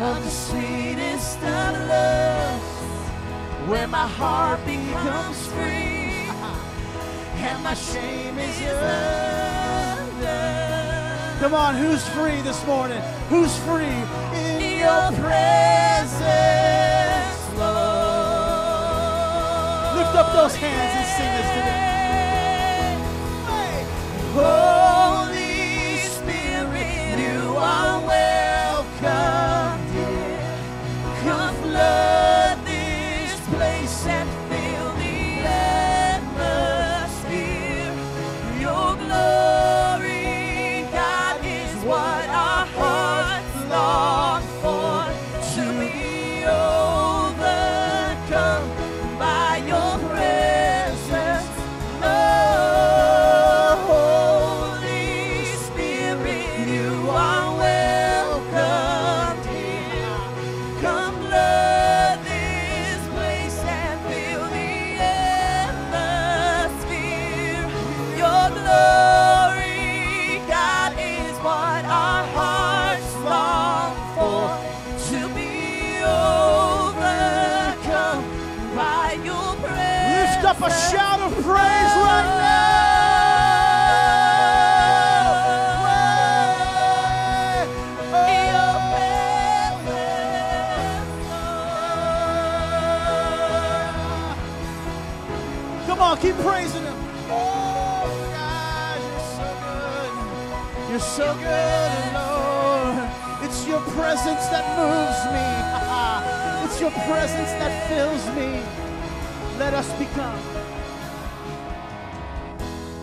of the sweetest of loves, where my heart becomes free and my shame is undone. Come on, who's free this morning? Who's free in In your presence, Lord. Lift up those hands and sing this today. Holy oh. Moves me. it's your presence that fills me. Let us become.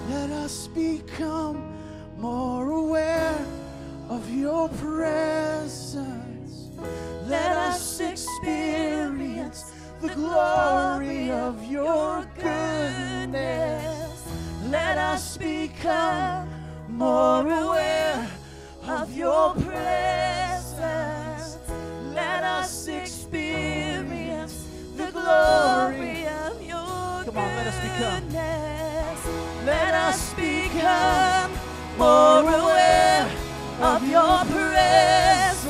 Let us become more aware of your presence. Let us experience the glory of your goodness. Let us become more aware of your presence. Glory of your Come on, let us become. Let us become more aware of your presence.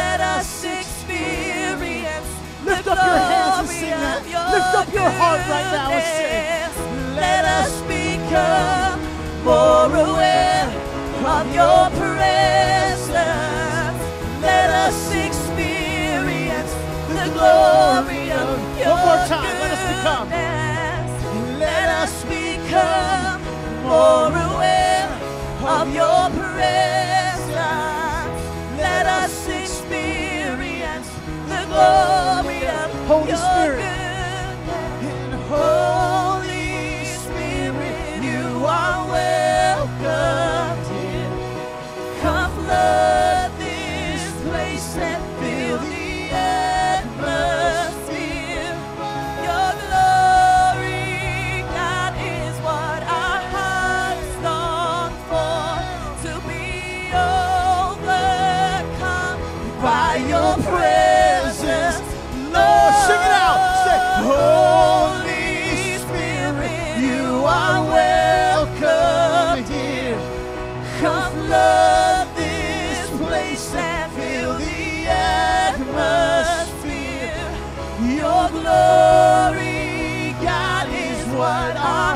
Let us experience Lift up your hands and sing that. Lift up your heart right now and sing. Let us become more aware of your presence. Let us experience glory of your One more time, let us become. Let us become more aware of your presence. Let us experience the glory of Holy your Spirit. goodness. In Holy Spirit, you are welcome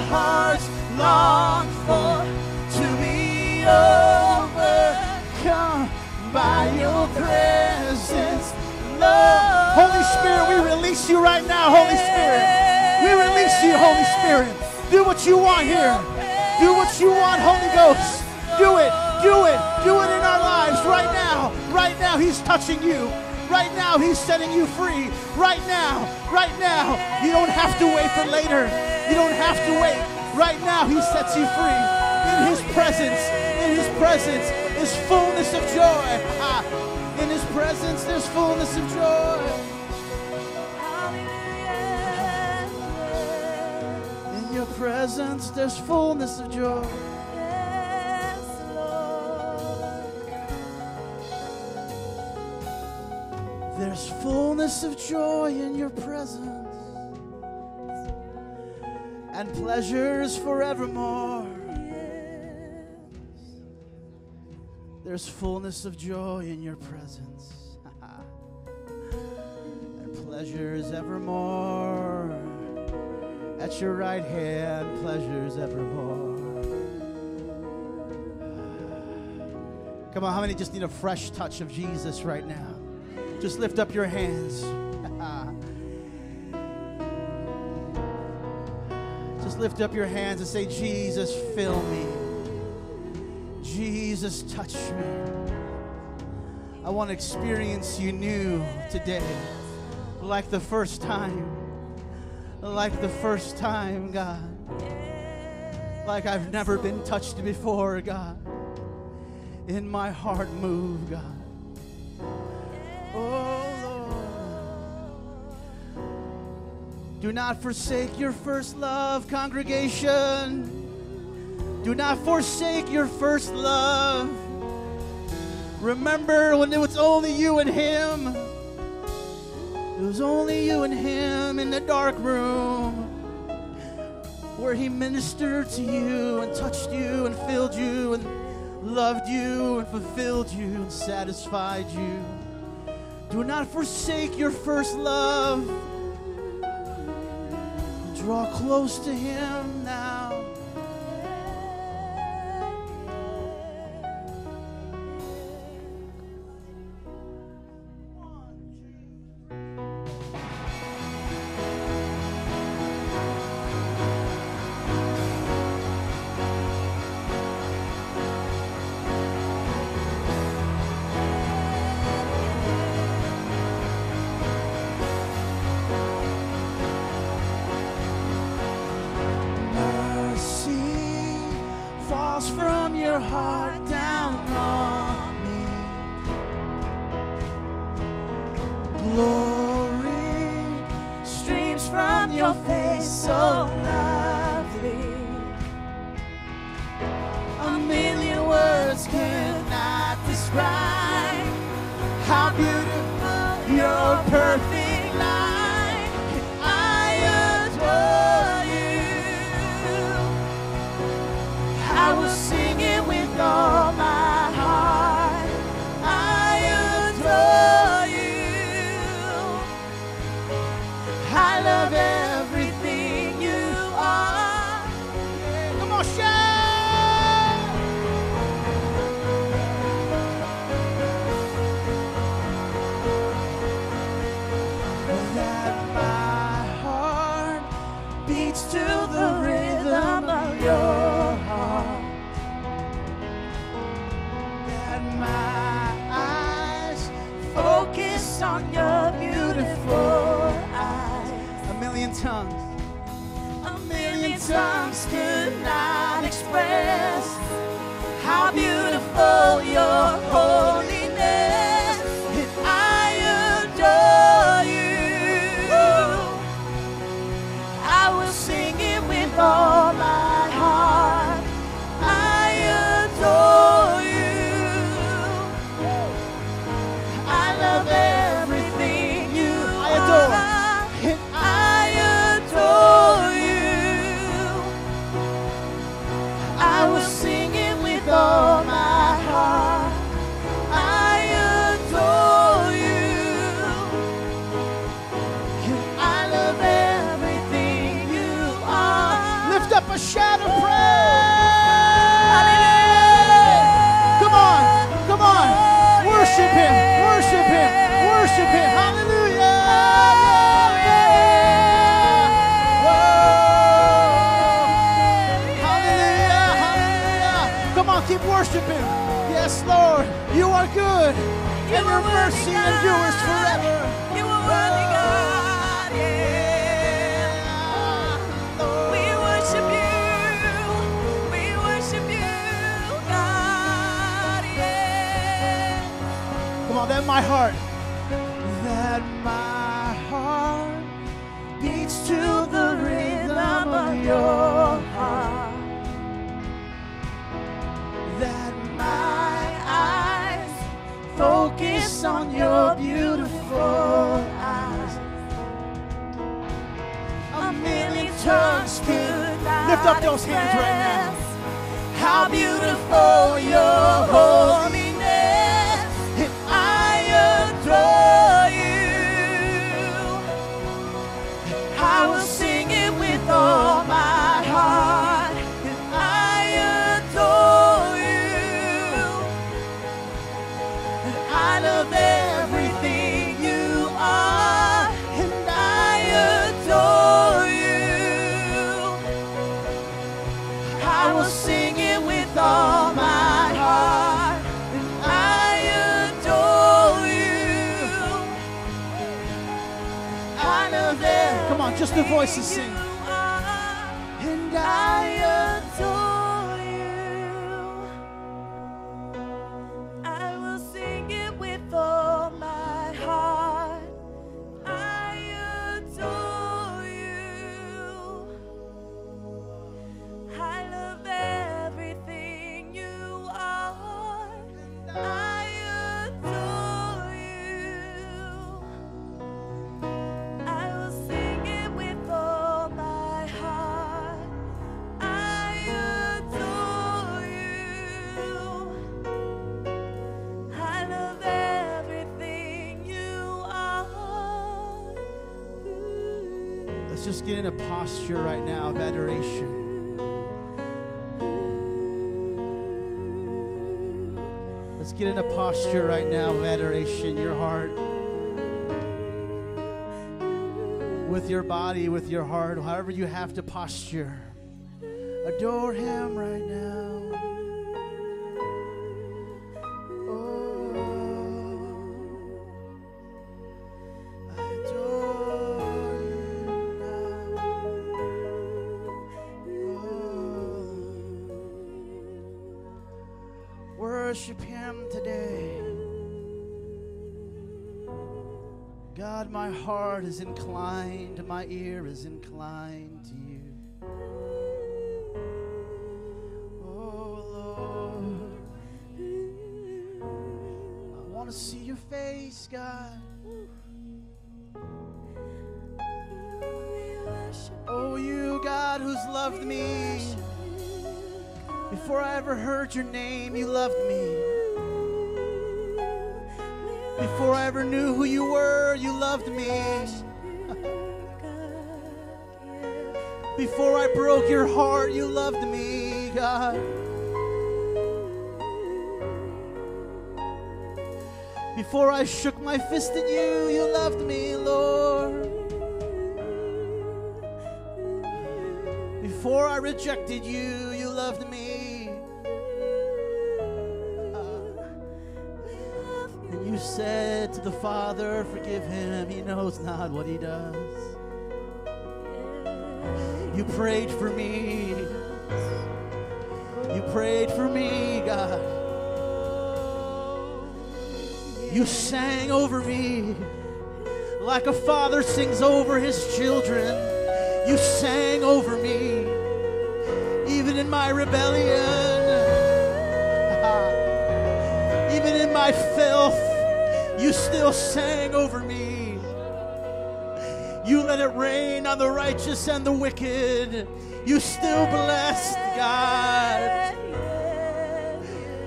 hearts long for. To be overcome by your presence, Lord. Holy Spirit, we release you right now, Holy Spirit. We release you, Holy Spirit. Do what you want here. Do what you want, Holy Ghost. Do it. Do it. Do it in our lives right now. Right now, He's touching you. Right now, He's setting you free. Right now. Right now. You don't have to wait for later. You don't have to wait. Right now, He sets you free. In His presence, in His presence is fullness of joy. In His presence, there's fullness of joy. In your presence, there's fullness of joy. There's fullness of joy in your presence, and pleasures forevermore. There's fullness of joy in your presence. and pleasures evermore. At your right hand, pleasures evermore. Come on, how many just need a fresh touch of Jesus right now? Just lift up your hands. just lift up your hands and say, Jesus, fill me. Jesus, touch me. I want to experience you new today, like the first time. Like the first time, God. Like I've never been touched before, God. In my heart, move, God. Oh, Lord. Do not forsake your first love, congregation. Do not forsake your first love. Remember when it was only you and him. It was only you and him in the dark room where he ministered to you and touched you and filled you and loved you and fulfilled you and satisfied you. Do not forsake your first love. Draw close to him now. heart. Lift up those hands right now. How beautiful your just the voices sing. Posture right now of adoration. Your heart, with your body, with your heart, however you have to posture. Adore Him right now. My heart is inclined, my ear is inclined to you. Oh Lord, I want to see your face, God. Oh, you, God, who's loved me. Before I ever heard your name, you loved me. Before I ever knew who you were, you loved me. Before I broke your heart, you loved me, God. Before I shook my fist at you, you loved me, Lord. Before I rejected you, you loved me. To the Father, Forgive him, he knows not what he does. You prayed for me. You prayed for me, God. You sang over me like a father sings over his children. You sang over me, even in my rebellion, even in my filth. You still sang over me. You let it rain on the righteous and the wicked. You still blessed, God.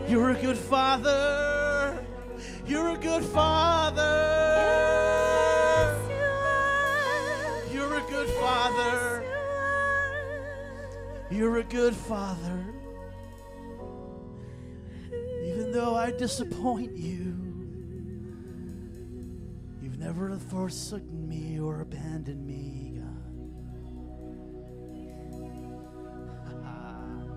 You're a good father. You're a good father. You're a good father. You're a good father. Even though I disappoint you, never forsaken me or abandoned me, God.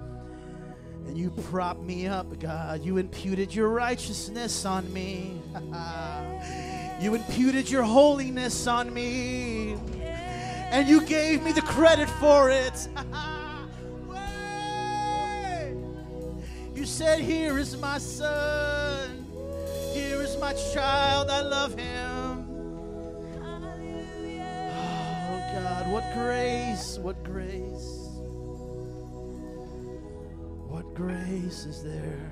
And you prop me up, God. You imputed your righteousness on me. you imputed your holiness on me. And you gave me the credit for it. You said, Here is my son. Here is my child. I love him. God, what grace, what grace. What grace is there?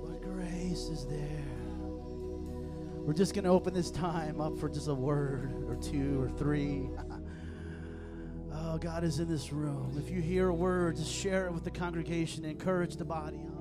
What grace is there? We're just going to open this time up for just a word or two or three. oh, God is in this room. If you hear a word, just share it with the congregation, encourage the body.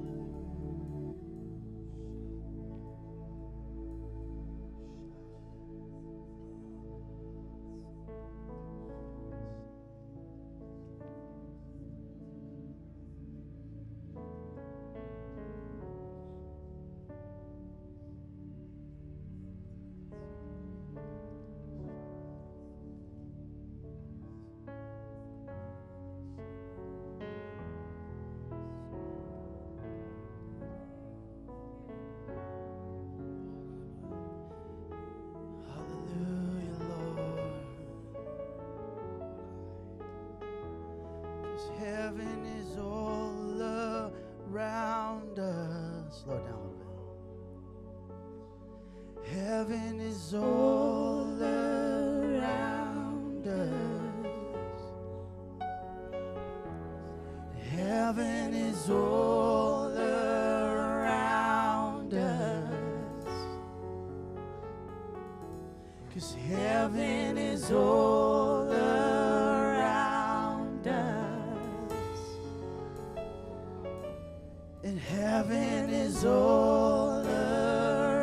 And heaven is all around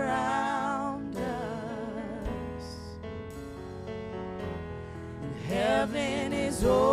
us. And heaven is all.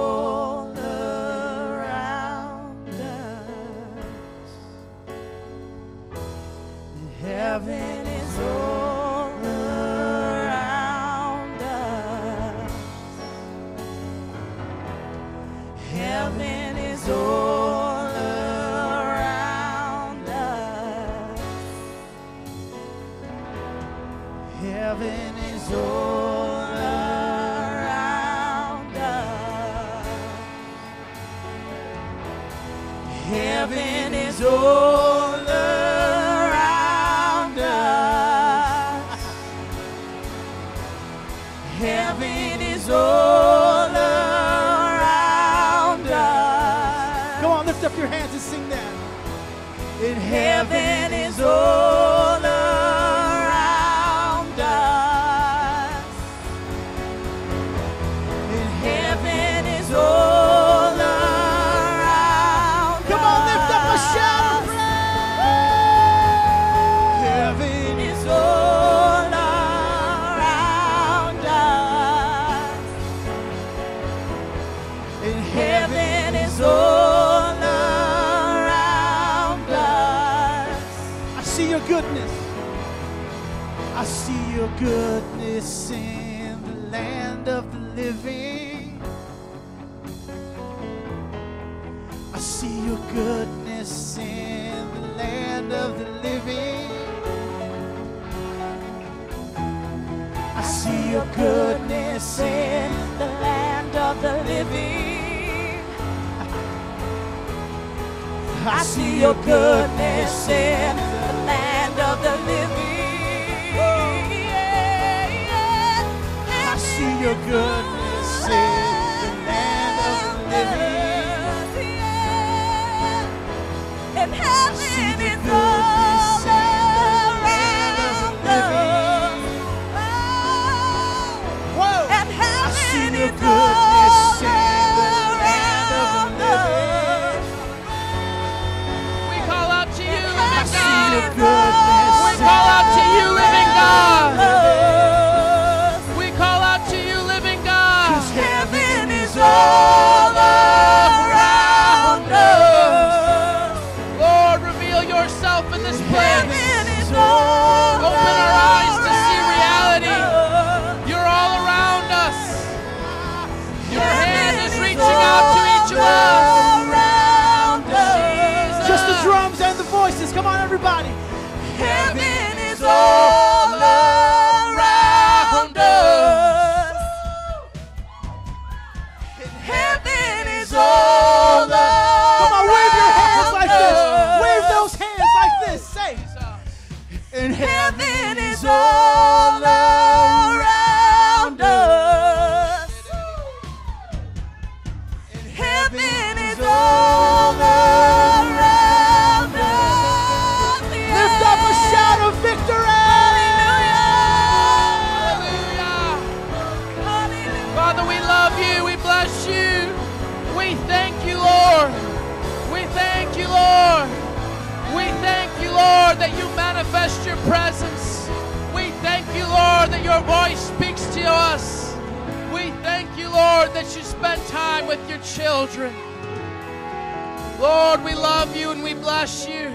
Lord, we love you and we bless you.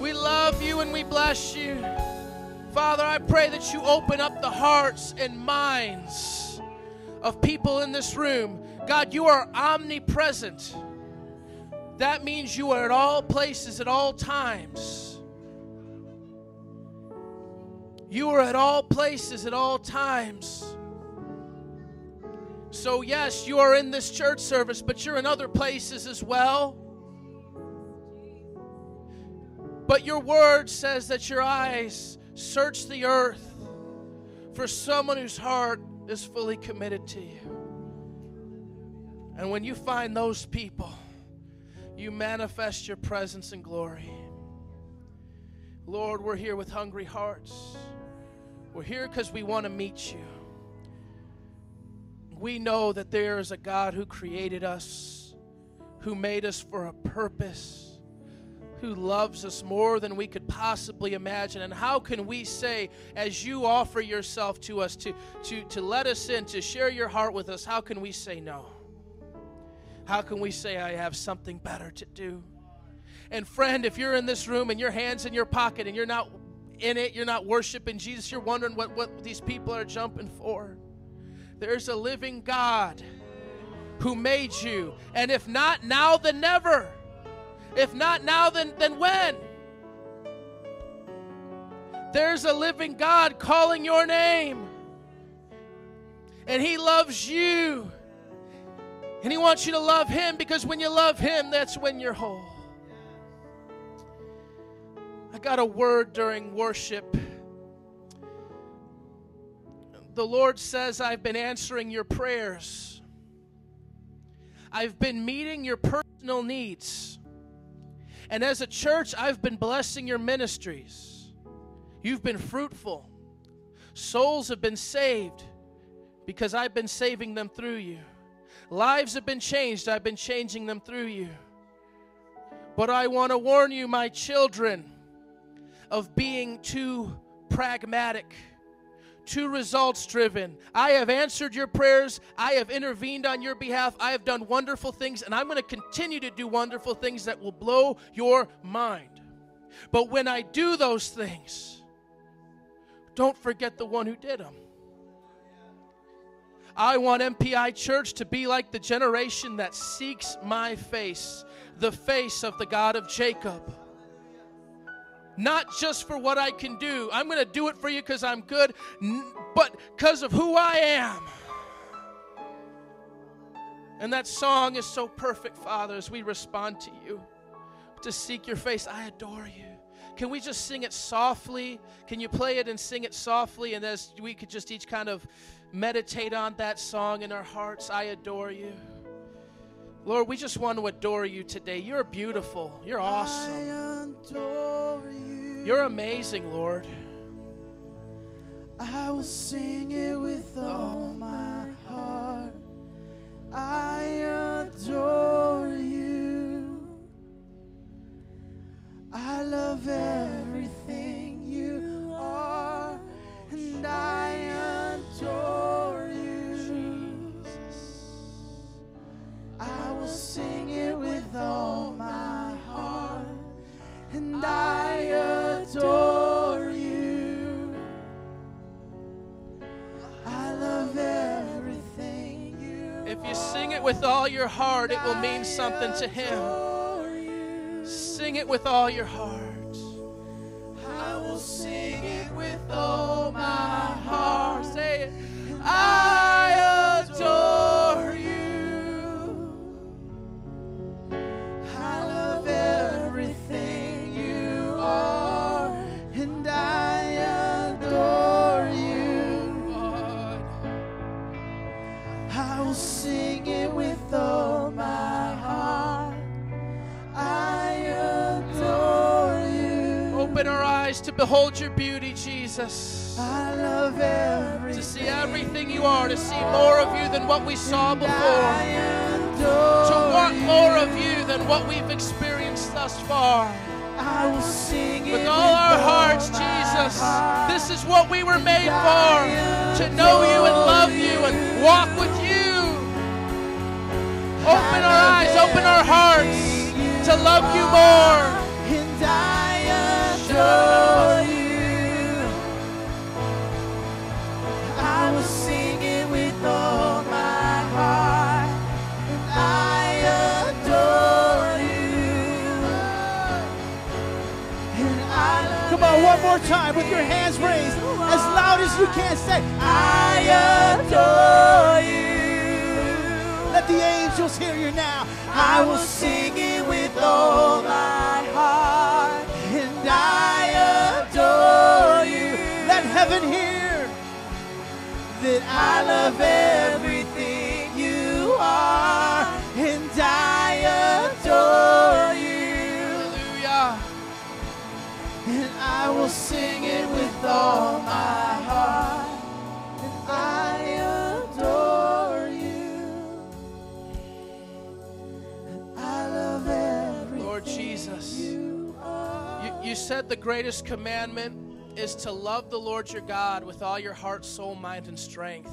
We love you and we bless you. Father, I pray that you open up the hearts and minds of people in this room. God, you are omnipresent. That means you are at all places, at all times. You are at all places, at all times. So, yes, you are in this church service, but you're in other places as well. But your word says that your eyes search the earth for someone whose heart is fully committed to you. And when you find those people, you manifest your presence and glory. Lord, we're here with hungry hearts. We're here because we want to meet you. We know that there is a God who created us, who made us for a purpose, who loves us more than we could possibly imagine. And how can we say, as you offer yourself to us to, to, to let us in, to share your heart with us, how can we say no? How can we say, I have something better to do? And friend, if you're in this room and your hand's in your pocket and you're not in it, you're not worshiping Jesus, you're wondering what, what these people are jumping for. There's a living God who made you. And if not now, then never. If not now, then, then when? There's a living God calling your name. And He loves you. And He wants you to love Him because when you love Him, that's when you're whole. I got a word during worship the Lord says, I've been answering your prayers. I've been meeting your personal needs. And as a church, I've been blessing your ministries. You've been fruitful. Souls have been saved because I've been saving them through you. Lives have been changed. I've been changing them through you. But I want to warn you, my children, of being too pragmatic too results driven. I have answered your prayers. I have intervened on your behalf. I have done wonderful things, and I'm going to continue to do wonderful things that will blow your mind. But when I do those things, don't forget the one who did them. I want MPI Church to be like the generation that seeks my face, the face of the God of Jacob not just for what I can do. I'm going to do it for you because I'm good, but because of who I am. And that song is so perfect, Father, as we respond to you to seek your face. I adore you. Can we just sing it softly? Can you play it and sing it softly? And as we could just each kind of meditate on that song in our hearts, I adore you. Lord, we just want to adore you today. You're beautiful. You're awesome. You. You're amazing, Lord. I will sing it with all my heart. I adore you. I love everything you are, and I adore I will sing it with all my heart, and I adore you. I love everything you If you sing it with all your heart, it will mean something to Him. Sing it with all your heart. I will sing it with all my heart. Say it. I behold your beauty, Jesus. I love everything. To see everything you are, to see more of you than what we saw before. To want more of you than what we've experienced thus far. I will sing it With all our hearts, Jesus, heart. this is what we were made for to know you and love you and walk with you. Open our eyes, open our hearts to love you more. And I adore one more time with your hands raised as loud as you can. Say, I adore you. Let the angels hear you now. I will sing it with all my heart, and I adore you. Let heaven hear that I love everything And I will sing it with all my heart, and I adore you. I love everything Lord Jesus. you. You, you said the greatest commandment is to love the Lord your God with all your heart, soul, mind, and strength.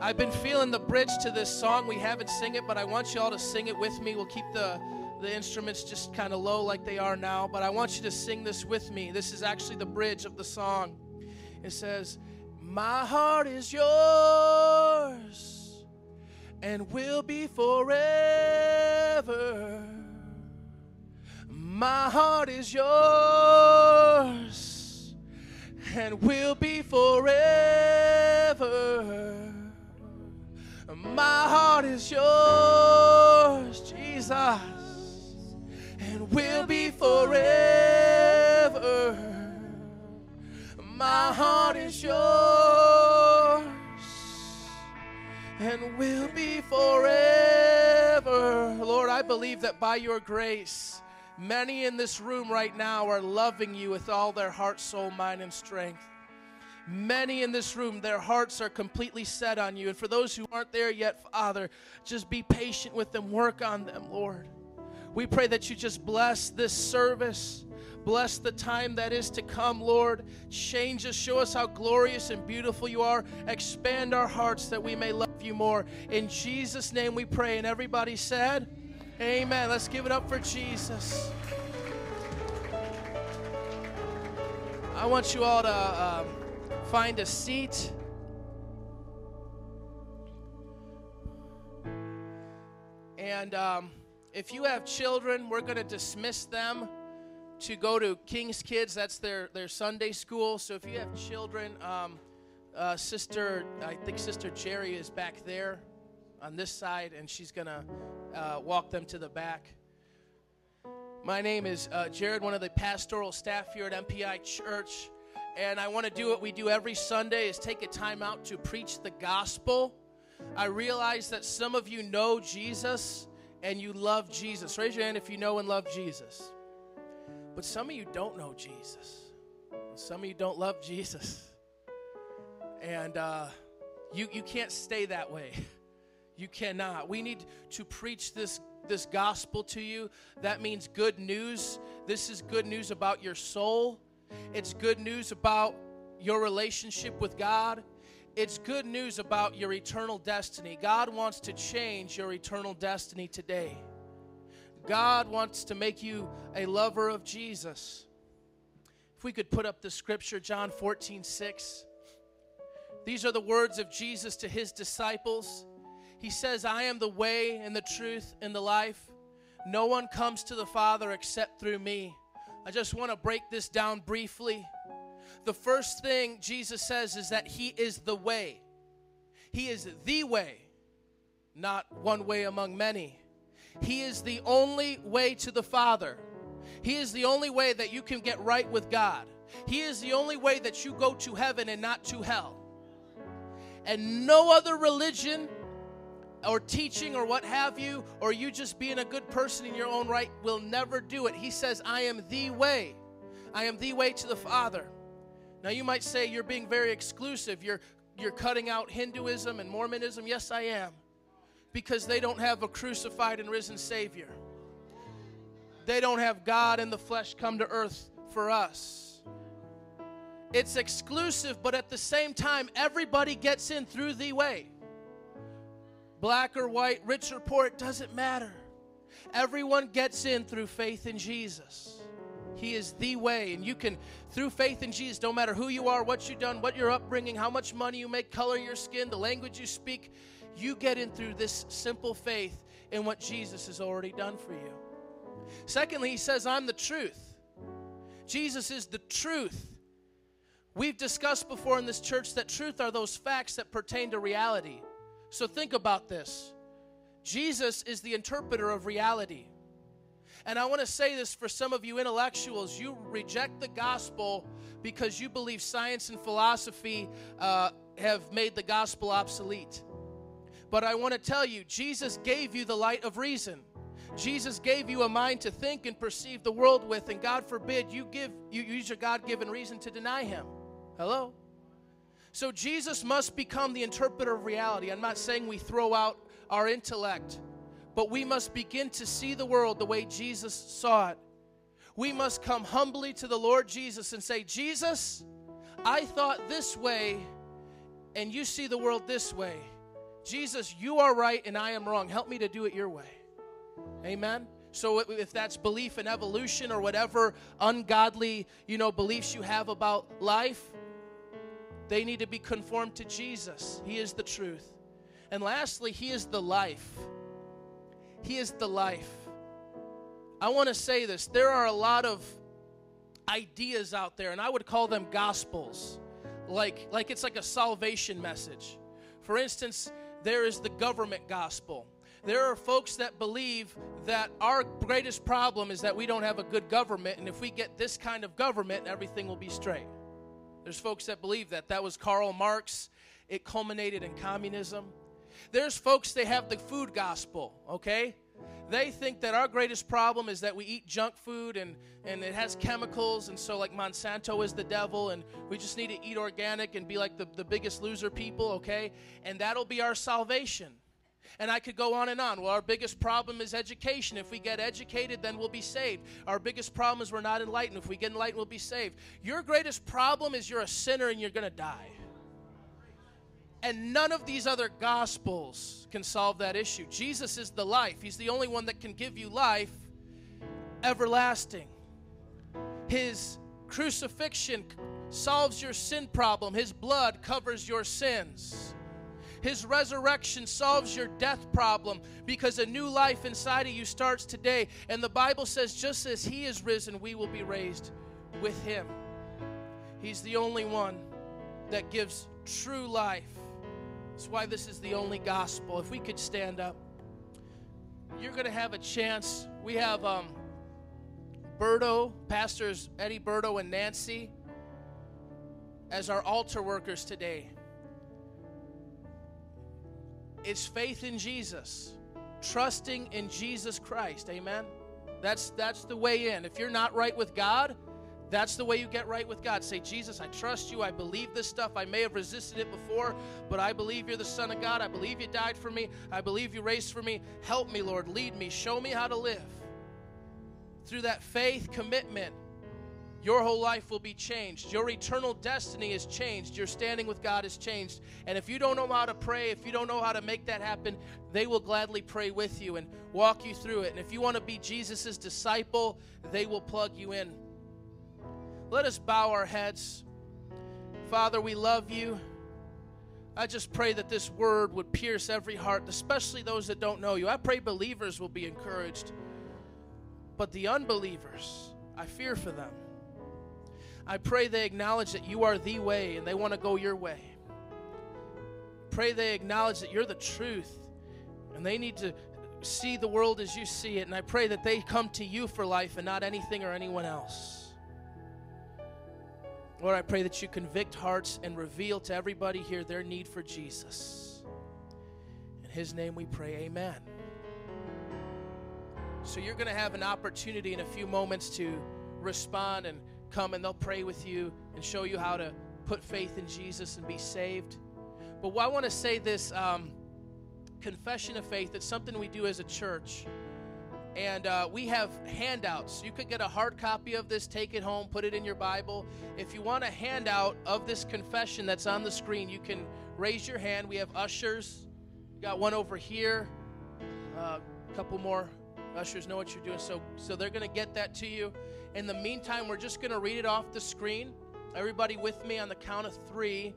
I've been feeling the bridge to this song. We haven't sing it, but I want you all to sing it with me. We'll keep the, the instruments just kind of low like they are now, but I want you to sing this with me. This is actually the bridge of the song. It says, My heart is yours and will be forever. My heart is yours and will be forever. My heart is yours, Jesus, will be forever. My heart is yours and will be forever. Lord, I believe that by your grace, many in this room right now are loving you with all their heart, soul, mind, and strength. Many in this room, their hearts are completely set on you. And for those who aren't there yet, Father, just be patient with them, work on them, Lord. We pray that you just bless this service. Bless the time that is to come, Lord. Change us, show us how glorious and beautiful you are. Expand our hearts that we may love you more. In Jesus' name we pray. And everybody said, Amen. Let's give it up for Jesus. I want you all to um, find a seat. And um, if you have children, we're going to dismiss them to go to King's Kids. That's their, their Sunday school. So if you have children, um, uh, Sister, I think Sister Jerry is back there on this side, and she's going to uh, walk them to the back. My name is uh, Jared, one of the pastoral staff here at MPI Church, and I want to do what we do every Sunday is take a time out to preach the gospel. I realize that some of you know Jesus and you love Jesus. Raise your hand if you know and love Jesus. But some of you don't know Jesus. Some of you don't love Jesus. And uh, you, you can't stay that way. You cannot. We need to preach this, this gospel to you. That means good news. This is good news about your soul, it's good news about your relationship with God. It's good news about your eternal destiny. God wants to change your eternal destiny today. God wants to make you a lover of Jesus. If we could put up the scripture, John 14, 6. These are the words of Jesus to his disciples. He says, I am the way and the truth and the life. No one comes to the Father except through me. I just want to break this down briefly. The first thing Jesus says is that He is the way. He is the way, not one way among many. He is the only way to the Father. He is the only way that you can get right with God. He is the only way that you go to heaven and not to hell. And no other religion or teaching or what have you, or you just being a good person in your own right will never do it. He says, I am the way. I am the way to the Father. Now you might say you're being very exclusive. You're you're cutting out Hinduism and Mormonism. Yes, I am. Because they don't have a crucified and risen Savior. They don't have God in the flesh come to earth for us. It's exclusive, but at the same time, everybody gets in through the way. Black or white, rich or poor, it doesn't matter. Everyone gets in through faith in Jesus. He is the way. And you can, through faith in Jesus, no matter who you are, what you've done, what your upbringing, how much money you make, color your skin, the language you speak, you get in through this simple faith in what Jesus has already done for you. Secondly, he says, I'm the truth. Jesus is the truth. We've discussed before in this church that truth are those facts that pertain to reality. So think about this. Jesus is the interpreter of reality. And I want to say this for some of you intellectuals you reject the gospel because you believe science and philosophy uh, have made the gospel obsolete. But I want to tell you, Jesus gave you the light of reason. Jesus gave you a mind to think and perceive the world with, and God forbid you give you use your God-given reason to deny him. Hello? So Jesus must become the interpreter of reality. I'm not saying we throw out our intellect, but we must begin to see the world the way Jesus saw it. We must come humbly to the Lord Jesus and say, Jesus, I thought this way, and you see the world this way. Jesus, you are right and I am wrong. Help me to do it your way. Amen. So if that's belief in evolution or whatever ungodly, you know, beliefs you have about life, they need to be conformed to Jesus. He is the truth. And lastly, he is the life. He is the life. I want to say this. There are a lot of ideas out there and I would call them gospels. Like like it's like a salvation message. For instance, there is the government gospel. There are folks that believe that our greatest problem is that we don't have a good government, and if we get this kind of government, everything will be straight. There's folks that believe that. That was Karl Marx. It culminated in communism. There's folks, they have the food gospel, okay? They think that our greatest problem is that we eat junk food and, and it has chemicals, and so, like, Monsanto is the devil, and we just need to eat organic and be like the, the biggest loser people, okay? And that'll be our salvation. And I could go on and on. Well, our biggest problem is education. If we get educated, then we'll be saved. Our biggest problem is we're not enlightened. If we get enlightened, we'll be saved. Your greatest problem is you're a sinner and you're going to die. And none of these other gospels can solve that issue. Jesus is the life, He's the only one that can give you life everlasting. His crucifixion solves your sin problem, His blood covers your sins. His resurrection solves your death problem because a new life inside of you starts today. And the Bible says, just as He is risen, we will be raised with Him. He's the only one that gives true life. That's why this is the only gospel. If we could stand up, you're going to have a chance. We have um, Berto, pastors Eddie Berto and Nancy, as our altar workers today. It's faith in Jesus, trusting in Jesus Christ. Amen. That's that's the way in. If you're not right with God, that's the way you get right with God. Say, Jesus, I trust you. I believe this stuff. I may have resisted it before, but I believe you're the Son of God. I believe you died for me. I believe you raised for me. Help me, Lord. Lead me. Show me how to live. Through that faith commitment, your whole life will be changed. Your eternal destiny is changed. Your standing with God is changed. And if you don't know how to pray, if you don't know how to make that happen, they will gladly pray with you and walk you through it. And if you want to be Jesus' disciple, they will plug you in. Let us bow our heads. Father, we love you. I just pray that this word would pierce every heart, especially those that don't know you. I pray believers will be encouraged. But the unbelievers, I fear for them. I pray they acknowledge that you are the way and they want to go your way. Pray they acknowledge that you're the truth and they need to see the world as you see it. And I pray that they come to you for life and not anything or anyone else. Lord, I pray that you convict hearts and reveal to everybody here their need for Jesus. In his name we pray, amen. So you're going to have an opportunity in a few moments to respond and come and they'll pray with you and show you how to put faith in Jesus and be saved. But I want to say this um, confession of faith, it's something we do as a church. And uh, we have handouts. You could get a hard copy of this, take it home, put it in your Bible. If you want a handout of this confession that's on the screen, you can raise your hand. We have ushers. We got one over here. Uh, a couple more ushers know what you're doing. So, so they're going to get that to you. In the meantime, we're just going to read it off the screen. Everybody with me on the count of three.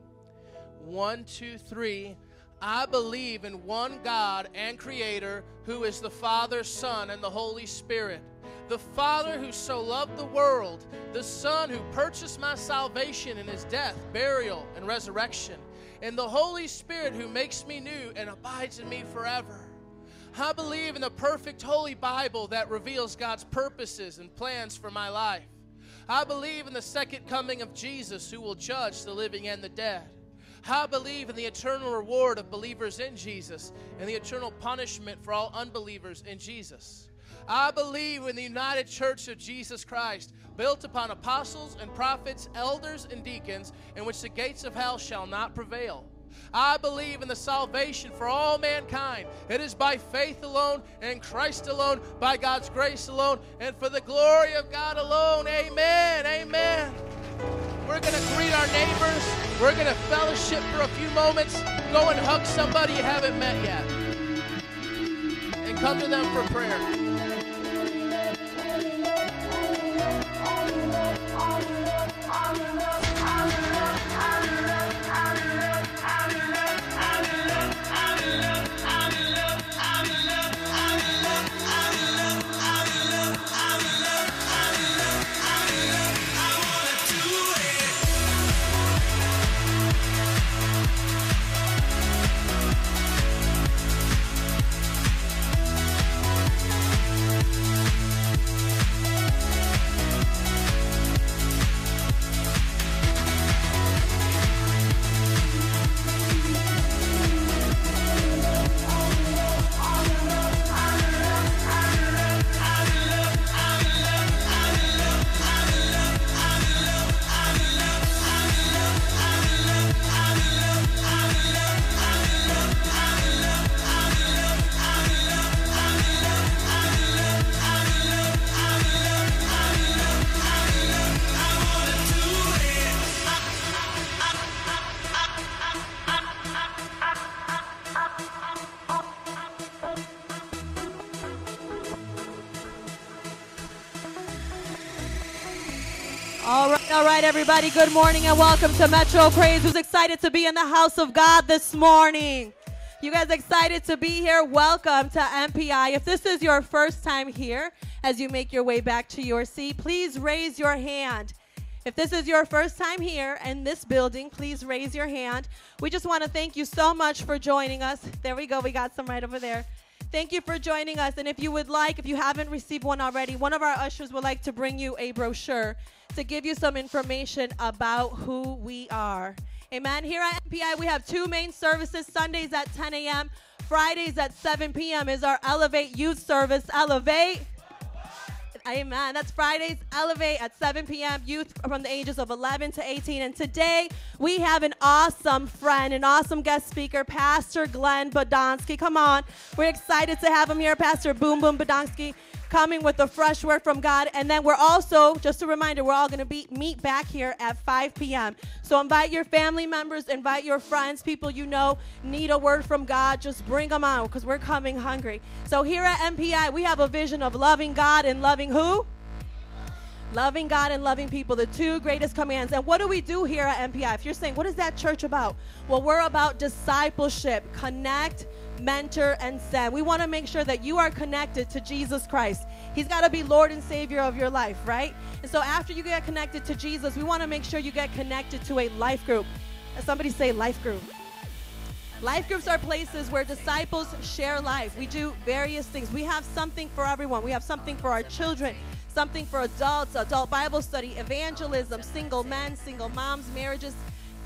One, two, three. I believe in one God and Creator who is the Father, Son, and the Holy Spirit. The Father who so loved the world, the Son who purchased my salvation in his death, burial, and resurrection, and the Holy Spirit who makes me new and abides in me forever. I believe in the perfect Holy Bible that reveals God's purposes and plans for my life. I believe in the second coming of Jesus who will judge the living and the dead. I believe in the eternal reward of believers in Jesus and the eternal punishment for all unbelievers in Jesus. I believe in the united church of Jesus Christ, built upon apostles and prophets, elders and deacons, in which the gates of hell shall not prevail. I believe in the salvation for all mankind. It is by faith alone, in Christ alone, by God's grace alone, and for the glory of God alone. Amen. Amen. We're going to greet our neighbors. We're going to fellowship for a few moments. Go and hug somebody you haven't met yet. And come to them for prayer. Everybody. Good morning and welcome to Metro Praise. Who's excited to be in the house of God this morning? You guys excited to be here? Welcome to MPI. If this is your first time here as you make your way back to your seat, please raise your hand. If this is your first time here in this building, please raise your hand. We just want to thank you so much for joining us. There we go. We got some right over there. Thank you for joining us. And if you would like, if you haven't received one already, one of our ushers would like to bring you a brochure to give you some information about who we are. Amen. Here at MPI, we have two main services Sundays at 10 a.m., Fridays at 7 p.m. is our Elevate Youth Service. Elevate. Amen. That's Fridays, Elevate at 7 p.m. Youth from the ages of 11 to 18. And today we have an awesome friend, an awesome guest speaker, Pastor Glenn Bodonsky. Come on. We're excited to have him here, Pastor Boom Boom Bodonsky coming with a fresh word from God. And then we're also, just a reminder, we're all going to be meet back here at 5 p.m. So invite your family members, invite your friends, people you know need a word from God. Just bring them out because we're coming hungry. So here at MPI, we have a vision of loving God and loving who? Loving God and loving people, the two greatest commands. And what do we do here at MPI? If you're saying, what is that church about? Well, we're about discipleship, connect, mentor, and send. We want to make sure that you are connected to Jesus Christ. He's got to be Lord and Savior of your life, right? And so after you get connected to Jesus, we want to make sure you get connected to a life group. Somebody say life group. Life groups are places where disciples share life. We do various things. We have something for everyone. We have something for our children, something for adults, adult Bible study, evangelism, single men, single moms, marriages.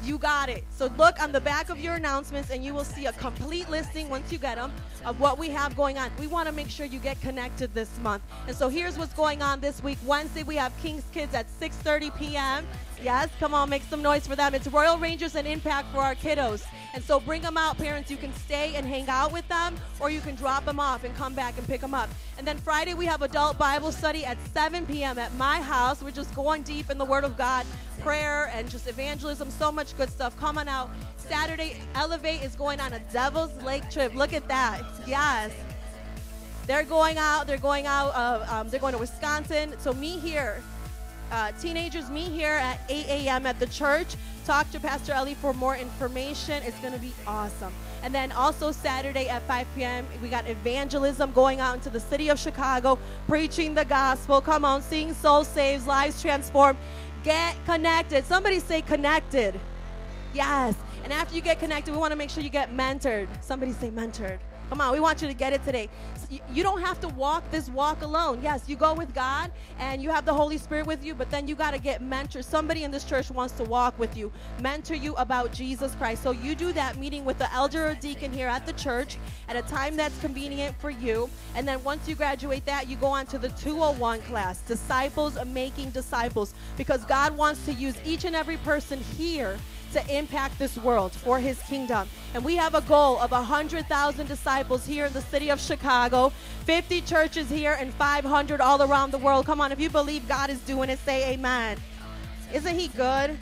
You got it. So look on the back of your announcements and you will see a complete listing once you get them of what we have going on. We want to make sure you get connected this month. And so here's what's going on this week. Wednesday we have King's Kids at 6:30 p.m. Yes, come on, make some noise for them. It's Royal Rangers and Impact for our kiddos. And so bring them out, parents. You can stay and hang out with them, or you can drop them off and come back and pick them up. And then Friday, we have adult Bible study at 7 p.m. at my house. We're just going deep in the Word of God, prayer, and just evangelism. So much good stuff. Come on out. Saturday, Elevate is going on a Devil's Lake trip. Look at that. Yes. They're going out. They're going out. Um, they're going to Wisconsin. So me here uh, teenagers meet here at 8 a.m. at the church. Talk to Pastor Ellie for more information. It's going to be awesome. And then also Saturday at 5 p.m., we got evangelism going out into the city of Chicago, preaching the gospel. Come on, seeing souls saved, lives transformed. Get connected. Somebody say connected. Yes. And after you get connected, we want to make sure you get mentored. Somebody say mentored. Come on, we want you to get it today. You don't have to walk this walk alone. Yes, you go with God and you have the Holy Spirit with you, but then you got to get mentors. Somebody in this church wants to walk with you, mentor you about Jesus Christ. So you do that meeting with the elder or deacon here at the church at a time that's convenient for you. And then once you graduate that, you go on to the 201 class, Disciples Making Disciples, because God wants to use each and every person here to impact this world for his kingdom. And we have a goal of 100,000 disciples here in the city of Chicago, 50 churches here, and 500 all around the world. Come on, if you believe God is doing it, say amen. Isn't he good?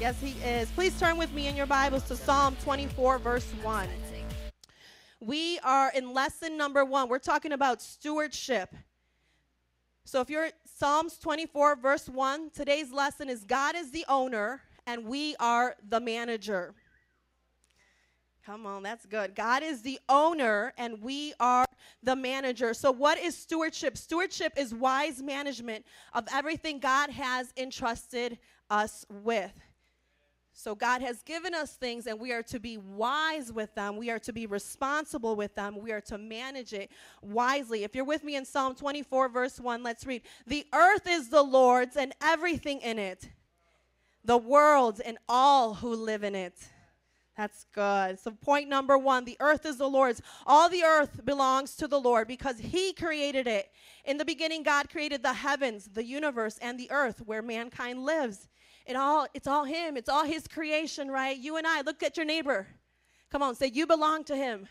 Yes, he is. Please turn with me in your Bibles to Psalm 24, verse 1. We are in lesson number one. We're talking about stewardship. So if you're Psalms 24, verse 1, today's lesson is God is the owner and we are the manager. Come on, that's good. God is the owner and we are the manager. So, what is stewardship? Stewardship is wise management of everything God has entrusted us with. So, God has given us things and we are to be wise with them. We are to be responsible with them. We are to manage it wisely. If you're with me in Psalm 24, verse 1, let's read The earth is the Lord's and everything in it the world and all who live in it. That's good. So, point number one the earth is the Lord's. All the earth belongs to the Lord because He created it. In the beginning, God created the heavens, the universe, and the earth where mankind lives. It all, it's all Him, it's all His creation, right? You and I, look at your neighbor. Come on, say, You belong to Him.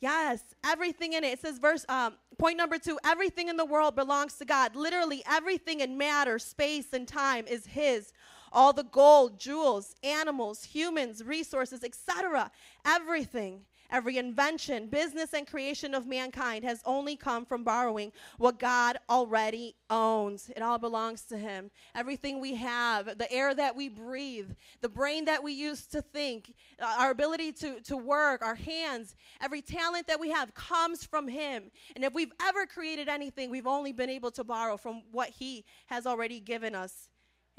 Yes, everything in it. It says, verse um, point number two: everything in the world belongs to God. Literally, everything in matter, space, and time is His. All the gold, jewels, animals, humans, resources, etc. Everything Every invention, business, and creation of mankind has only come from borrowing what God already owns. It all belongs to Him. Everything we have, the air that we breathe, the brain that we use to think, uh, our ability to, to work, our hands, every talent that we have comes from Him. And if we've ever created anything, we've only been able to borrow from what He has already given us.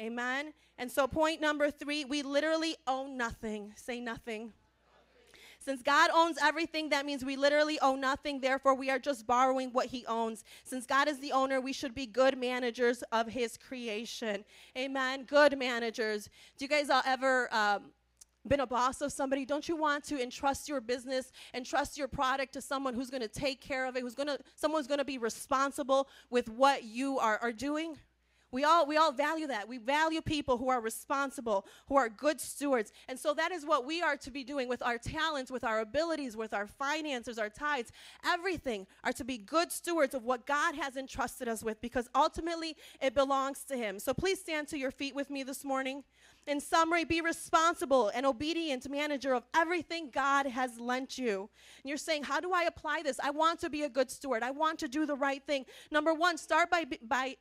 Amen. And so, point number three, we literally own nothing. Say nothing. Since God owns everything, that means we literally own nothing. Therefore, we are just borrowing what He owns. Since God is the owner, we should be good managers of His creation. Amen. Good managers. Do you guys all ever? Um, been a boss of somebody, don't you want to entrust your business and trust your product to someone who's going to take care of it, who's going to someone's going to be responsible with what you are, are doing? We all, we all value that. We value people who are responsible, who are good stewards. And so that is what we are to be doing with our talents, with our abilities, with our finances, our tithes. Everything are to be good stewards of what God has entrusted us with because ultimately it belongs to Him. So please stand to your feet with me this morning. In summary, be responsible and obedient manager of everything God has lent you. And you're saying, How do I apply this? I want to be a good steward. I want to do the right thing. Number one, start by, by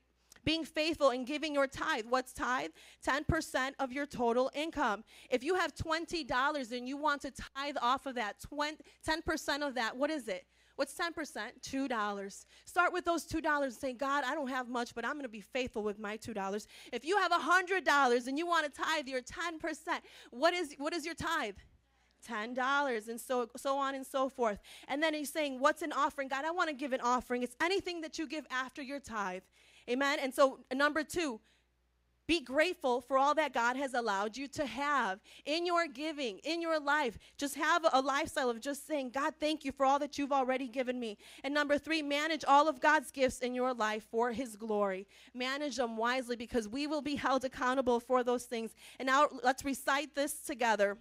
being faithful and giving your tithe. What's tithe? 10% of your total income. If you have $20 and you want to tithe off of that, 20, 10% of that, what is it? What's 10%? $2. Start with those $2 and say, God, I don't have much, but I'm going to be faithful with my $2. If you have $100 and you want to tithe your 10%, what is, what is your tithe? $10 and so so on and so forth. And then he's saying, What's an offering? God, I want to give an offering. It's anything that you give after your tithe. Amen. And so, number two, be grateful for all that God has allowed you to have in your giving, in your life. Just have a lifestyle of just saying, God, thank you for all that you've already given me. And number three, manage all of God's gifts in your life for His glory. Manage them wisely because we will be held accountable for those things. And now let's recite this together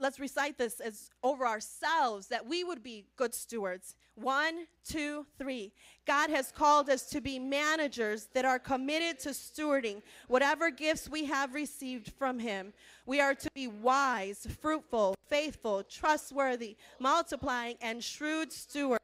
let's recite this as over ourselves that we would be good stewards. One, two, three. God has called us to be managers that are committed to stewarding whatever gifts we have received from Him. We are to be wise, fruitful, faithful, trustworthy, multiplying, and shrewd stewards.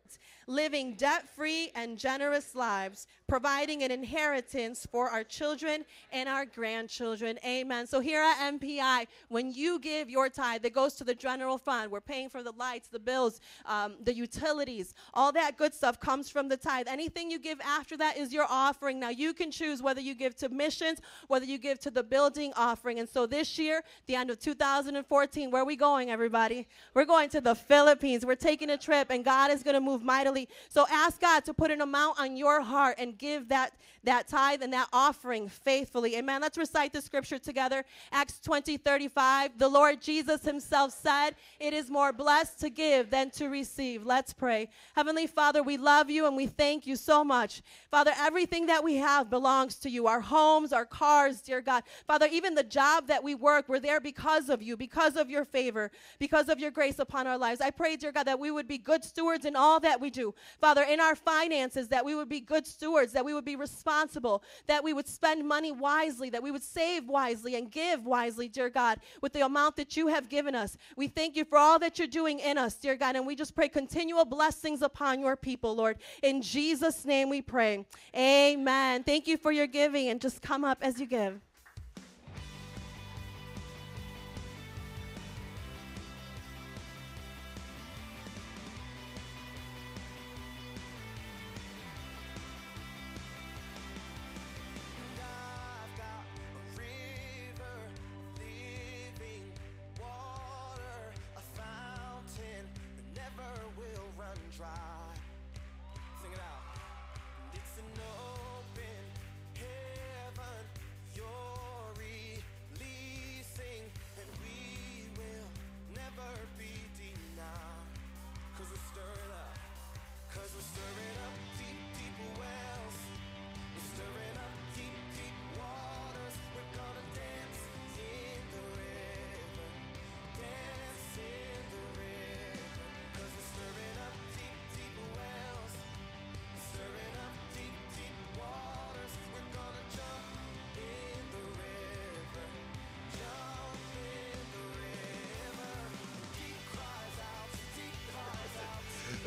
Living debt free and generous lives, providing an inheritance for our children and our grandchildren. Amen. So here at MPI, when you give your tithe that goes to the general fund, we're paying for the lights, the bills, um, the utilities, all that good stuff comes from the tithe. Anything you give after that is your offering. Now you can choose whether you give to missions, whether you give to the building offering. And so this year, the end of 2014, where are we going, everybody? We're going to the Philippines. We're taking a trip, and God is going to move mightily. So ask God to put an amount on your heart and give that, that tithe and that offering faithfully. Amen. Let's recite the scripture together. Acts 20, 35. The Lord Jesus himself said, It is more blessed to give than to receive. Let's pray. Heavenly Father, we love you and we thank you so much. Father, everything that we have belongs to you our homes, our cars, dear God. Father, even the job that we work, we're there because of you, because of your favor, because of your grace upon our lives. I pray, dear God, that we would be good stewards in all that we do. Father, in our finances, that we would be good stewards, that we would be responsible, that we would spend money wisely, that we would save wisely and give wisely, dear God, with the amount that you have given us. We thank you for all that you're doing in us, dear God, and we just pray continual blessings upon your people, Lord. In Jesus' name we pray. Amen. Thank you for your giving, and just come up as you give.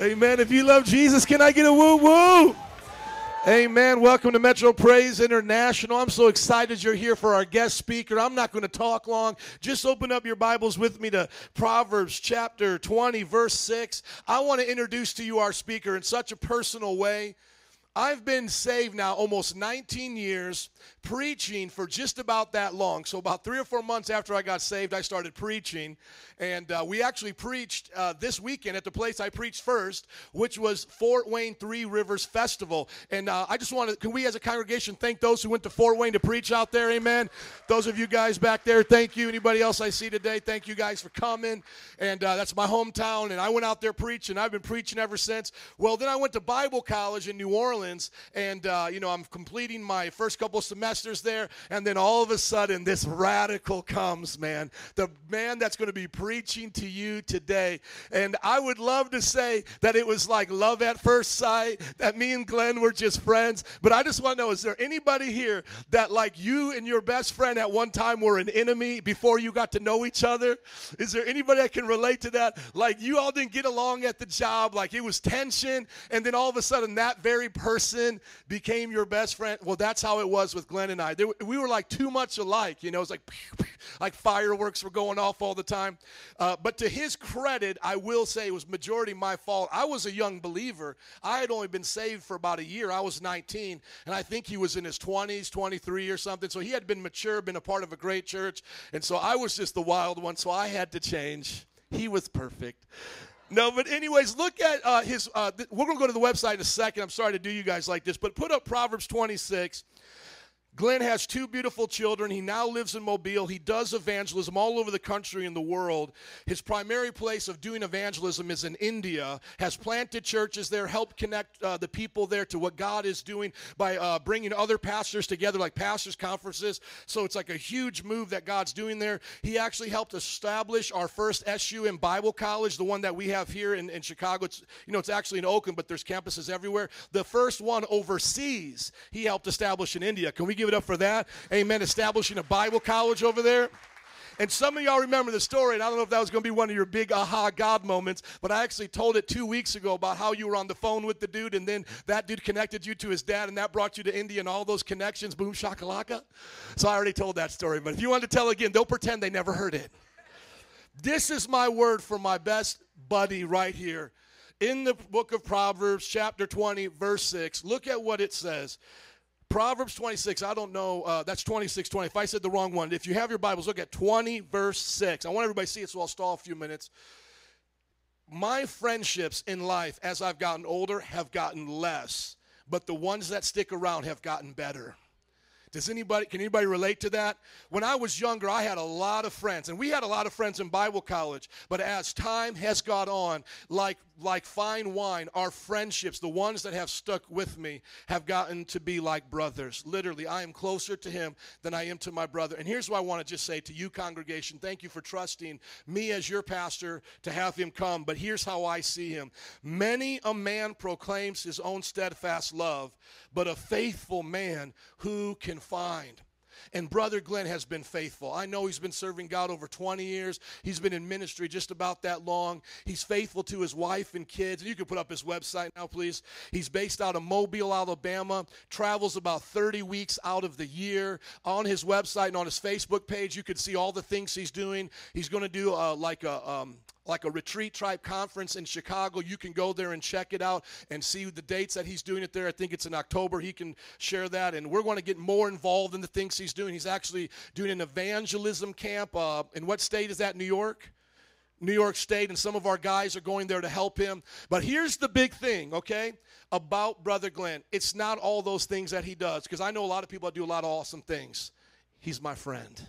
Amen. If you love Jesus, can I get a woo woo? Amen. Welcome to Metro Praise International. I'm so excited you're here for our guest speaker. I'm not going to talk long. Just open up your Bibles with me to Proverbs chapter 20, verse 6. I want to introduce to you our speaker in such a personal way. I've been saved now almost 19 years, preaching for just about that long. So, about three or four months after I got saved, I started preaching. And uh, we actually preached uh, this weekend at the place I preached first, which was Fort Wayne Three Rivers Festival. And uh, I just want to, can we as a congregation thank those who went to Fort Wayne to preach out there? Amen. Those of you guys back there, thank you. Anybody else I see today, thank you guys for coming. And uh, that's my hometown. And I went out there preaching. I've been preaching ever since. Well, then I went to Bible college in New Orleans. And, uh, you know, I'm completing my first couple semesters there. And then all of a sudden, this radical comes, man. The man that's going to be preaching to you today. And I would love to say that it was like love at first sight, that me and Glenn were just friends. But I just want to know is there anybody here that, like you and your best friend at one time, were an enemy before you got to know each other? Is there anybody that can relate to that? Like you all didn't get along at the job, like it was tension, and then all of a sudden that very person became your best friend. Well, that's how it was with Glenn and I. We were like too much alike, you know. It's like like fireworks were going off all the time. Uh, but to his credit, I will say it was majority my fault. I was a young believer. I had only been saved for about a year. I was 19, and I think he was in his 20s, 23 or something. So he had been mature, been a part of a great church, and so I was just the wild one. So I had to change. He was perfect. No, but anyways, look at uh, his. Uh, th- we're to go to the website in a second. I'm sorry to do you guys like this, but put up Proverbs 26. Glenn has two beautiful children. He now lives in Mobile. He does evangelism all over the country and the world. His primary place of doing evangelism is in India. Has planted churches there, helped connect uh, the people there to what God is doing by uh, bringing other pastors together, like pastors' conferences. So it's like a huge move that God's doing there. He actually helped establish our first SUM Bible College, the one that we have here in, in Chicago. It's you know it's actually in Oakland, but there's campuses everywhere. The first one overseas, he helped establish in India. Can we give it up for that? Amen. Establishing a Bible college over there. And some of y'all remember the story, and I don't know if that was going to be one of your big aha God moments, but I actually told it two weeks ago about how you were on the phone with the dude, and then that dude connected you to his dad, and that brought you to India, and all those connections, boom shakalaka. So I already told that story, but if you want to tell again, don't pretend they never heard it. This is my word for my best buddy right here. In the book of Proverbs, chapter 20, verse 6, look at what it says. Proverbs 26, I don't know, uh, that's 26, 20. If I said the wrong one, if you have your Bibles, look at 20, verse 6. I want everybody to see it, so I'll stall a few minutes. My friendships in life as I've gotten older have gotten less, but the ones that stick around have gotten better. Does anybody, can anybody relate to that? When I was younger, I had a lot of friends, and we had a lot of friends in Bible college. But as time has gone on, like, like fine wine, our friendships, the ones that have stuck with me, have gotten to be like brothers. Literally, I am closer to him than I am to my brother. And here's what I want to just say to you, congregation thank you for trusting me as your pastor to have him come. But here's how I see him many a man proclaims his own steadfast love, but a faithful man who can find. And Brother Glenn has been faithful. I know he's been serving God over 20 years. He's been in ministry just about that long. He's faithful to his wife and kids. And you can put up his website now, please. He's based out of Mobile, Alabama, travels about 30 weeks out of the year. On his website and on his Facebook page, you can see all the things he's doing. He's going to do uh, like a. Um, like a retreat type conference in Chicago. You can go there and check it out and see the dates that he's doing it there. I think it's in October. He can share that. And we're going to get more involved in the things he's doing. He's actually doing an evangelism camp. Uh, in what state is that? New York? New York State, and some of our guys are going there to help him. But here's the big thing, okay, about Brother Glenn. It's not all those things that he does, because I know a lot of people that do a lot of awesome things. He's my friend.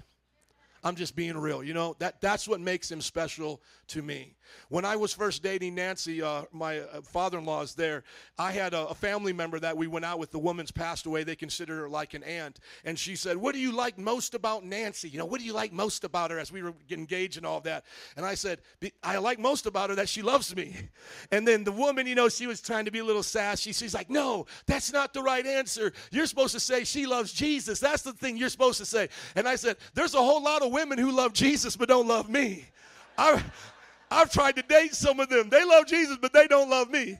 I'm just being real. You know, that, that's what makes him special to me. When I was first dating Nancy, uh, my uh, father in law is there. I had a, a, family member that we went out with. The woman's passed away. They consider her like an aunt. And she said, What do you like most about Nancy? You know, what do you like most about her as we were engaged and all that? And I said, I like most about her that she loves me. And then the woman, you know, she was trying to be a little sassy. She's like, No, that's not the right answer. You're supposed to say she loves Jesus. That's the thing you're supposed to say. And I said, There's a whole lot of women who love Jesus but don't love me. I, I've tried to date some of them. They love Jesus, but they don't love me.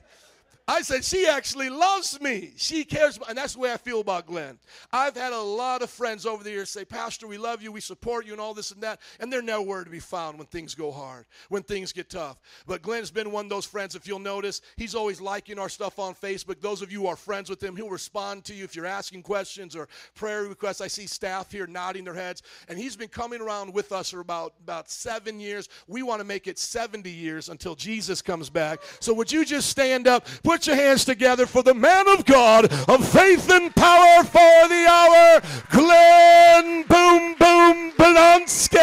I said, she actually loves me. She cares. And that's the way I feel about Glenn. I've had a lot of friends over the years say, Pastor, we love you, we support you, and all this and that. And they're nowhere to be found when things go hard, when things get tough. But Glenn's been one of those friends, if you'll notice, he's always liking our stuff on Facebook. Those of you who are friends with him, he'll respond to you if you're asking questions or prayer requests. I see staff here nodding their heads. And he's been coming around with us for about, about seven years. We want to make it 70 years until Jesus comes back. So would you just stand up, put Put your hands together for the man of God of faith and power for the hour, Glenn Boom Boom Blonsky.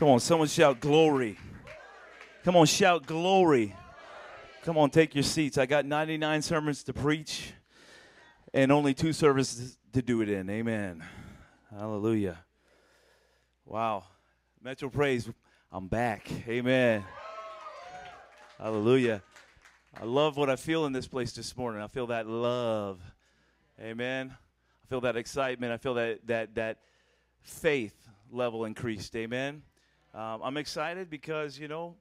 Come on, someone shout glory. Come on, shout glory. Come on, take your seats. I got 99 sermons to preach and only two services to do it in. Amen. Hallelujah. Wow. Metro Praise, I'm back. Amen. Hallelujah. I love what I feel in this place this morning. I feel that love. Amen. I feel that excitement. I feel that that that faith level increased. Amen. Um, I'm excited because you know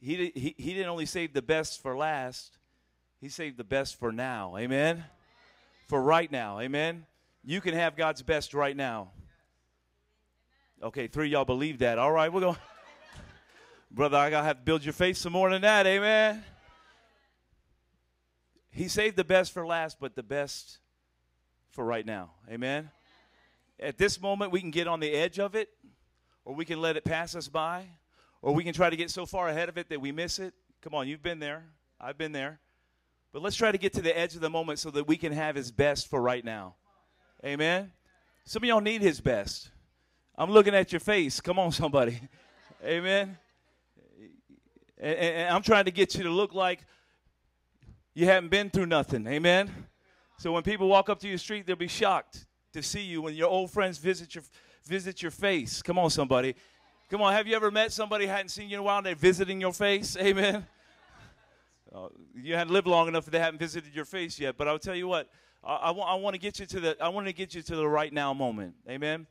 he, he he didn't only save the best for last. He saved the best for now. Amen. For right now. Amen. You can have God's best right now. Okay, three y'all believe that. All right, we're going. Brother, I gotta have to build your faith some more than that. Amen. He saved the best for last, but the best for right now. Amen. At this moment, we can get on the edge of it, or we can let it pass us by, or we can try to get so far ahead of it that we miss it. Come on, you've been there. I've been there. But let's try to get to the edge of the moment so that we can have his best for right now. Amen. Some of y'all need his best. I'm looking at your face. Come on, somebody. Amen. And, and, I'm trying to get you to look like you haven't been through nothing. Amen. So when people walk up to your street, they'll be shocked to see you when your old friends visit your visit your face. Come on, somebody. Come on, have you ever met somebody hadn't seen you in a while and they're visiting your face? Amen. Uh, you hadn't lived long enough that they haven't visited your face yet. But I'll tell you what, I, I, wa- I want to get you to the I want to get you to the right now moment. Amen.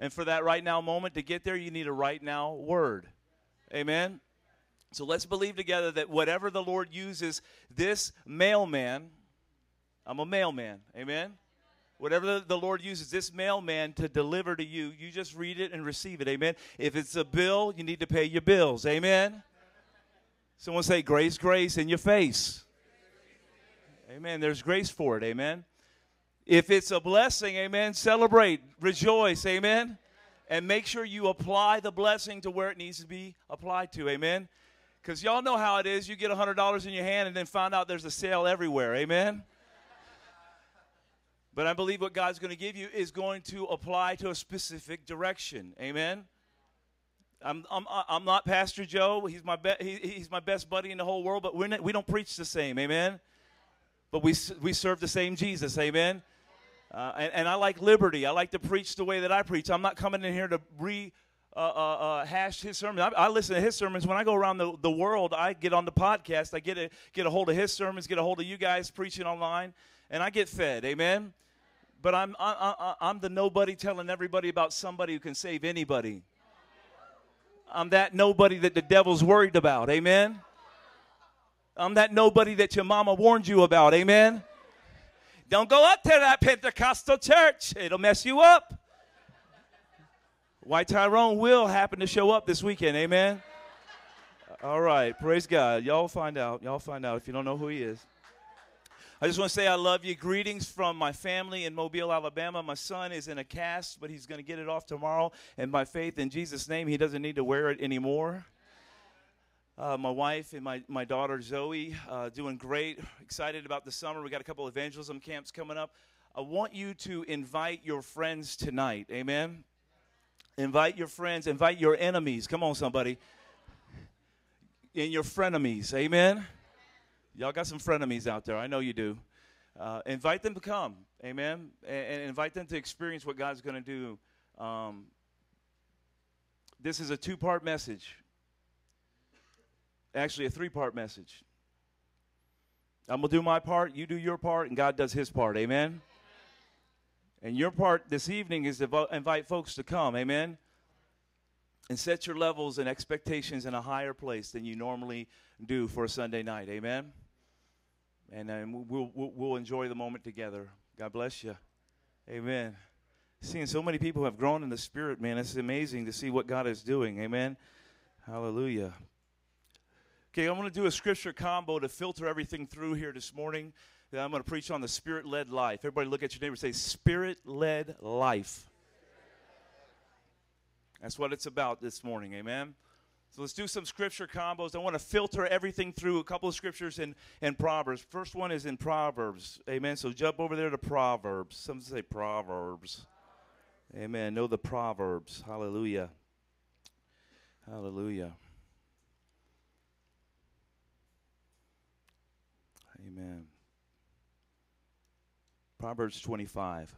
And for that right now moment to get there, you need a right now word. Amen. So let's believe together that whatever the Lord uses this mailman, I'm a mailman. Amen. Whatever the, Lord uses this mailman to deliver to you, you just read it and receive it. Amen. If it's a bill, you need to pay your bills. Amen. Someone say grace, grace in your face. Amen. There's grace for it. Amen. If it's a blessing, amen, celebrate, rejoice. Amen. And make sure you apply the blessing to where it needs to be applied to. Amen. Because y'all know how it is. You get $100 in your hand and then find out there's a sale everywhere. Amen. But I believe what God's going to give you is going to apply to a specific direction. Amen. I'm, I'm, I'm not Pastor Joe. He's my, be- he, he's my best buddy in the whole world, but we're not, we don't preach the same. Amen. But we, we serve the same Jesus. Amen. Uh, and, and I like liberty. I like to preach the way that I preach. I'm not coming in here to re uh, uh, uh, his sermon. I, I listen to his sermons when I go around the, the world. I get on the podcast. I get a, get a hold of his sermons. Get a hold of you guys preaching online, and I get fed. Amen. But I'm I, I, I'm the nobody telling everybody about somebody who can save anybody. I'm that nobody that the devil's worried about. Amen. I'm that nobody that your mama warned you about. Amen. Don't go up to that Pentecostal church. It'll mess you up. White Tyrone will happen to show up this weekend. Amen. All right. Praise God. Y'all find out. Y'all find out if you don't know who he is. I just want to say I love you. Greetings from my family in Mobile, Alabama. My son is in a cast, but he's going to get it off tomorrow. And by faith in Jesus' name, he doesn't need to wear it anymore. Uh, my wife and my, my daughter Zoe uh, doing great. Excited about the summer. We got a couple evangelism camps coming up. I want you to invite your friends tonight. Amen. Invite your friends. Invite your enemies. Come on, somebody. And your frenemies. Amen. Y'all got some frenemies out there. I know you do. Uh, invite them to come. Amen. And, and invite them to experience what God's going to do. Um, this is a two part message actually a three part message. I'm going to do my part, you do your part, and God does his part. Amen? And your part this evening is to invite folks to come. Amen? And set your levels and expectations in a higher place than you normally do for a Sunday night. Amen? And um, we'll, we'll, we'll enjoy the moment together. God bless you. Amen. Seeing so many people have grown in the Spirit, man, it's amazing to see what God is doing. Amen? Hallelujah. Okay, I'm going to do a scripture combo to filter everything through here this morning. Then I'm going to preach on the spirit led life. Everybody look at your neighbor and say, Spirit led life. That's what it's about this morning. Amen. So let's do some scripture combos. I want to filter everything through a couple of scriptures in, in Proverbs. First one is in Proverbs. Amen. So jump over there to Proverbs. Some say Proverbs. Amen. Know the Proverbs. Hallelujah. Hallelujah. Amen. Proverbs 25.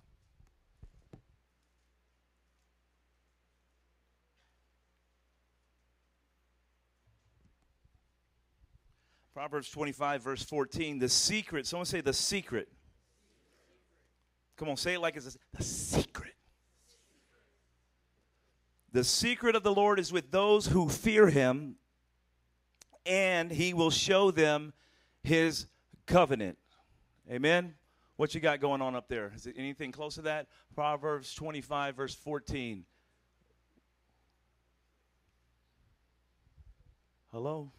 Proverbs 25, verse 14. The secret. Someone say the secret. Come on, say it like it's the secret. The secret of the Lord is with those who fear him, and he will show them his covenant. Amen. What you got going on up there? Is it anything close to that? Proverbs 25, verse 14. Hello?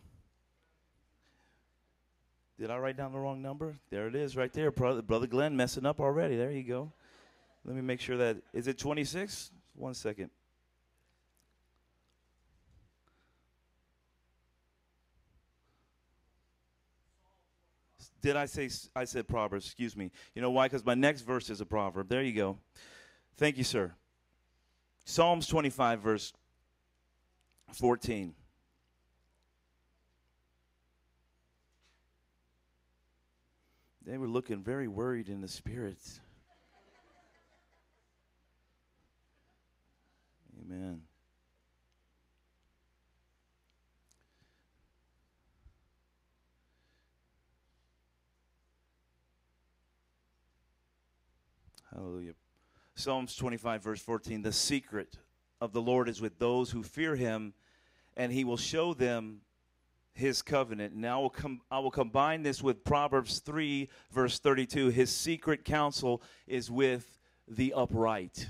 Did I write down the wrong number? There it is, right there. Brother, Glenn messing up already. There you go. Let me make sure that. Is it 26? One second. Did I say I said Proverbs? Excuse me. You know why? Because my next verse is a proverb. There you go. Thank you, sir. Psalms 25, verse 14. They were looking very worried in the spirits. Amen. Hallelujah. Psalms 25, verse 14. The secret of the Lord is with those who fear him, and he will show them his covenant. Now I will, com- I will combine this with Proverbs 3, verse 32. His secret counsel is with the upright.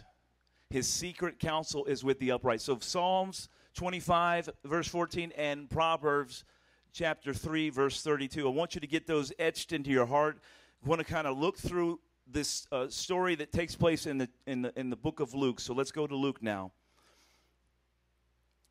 His secret counsel is with the upright. So Psalms 25, verse 14, and Proverbs chapter 3, verse 32. I want you to get those etched into your heart. I want to kind of look through this uh, story that takes place in the, in, the, in the book of Luke. So let's go to Luke now.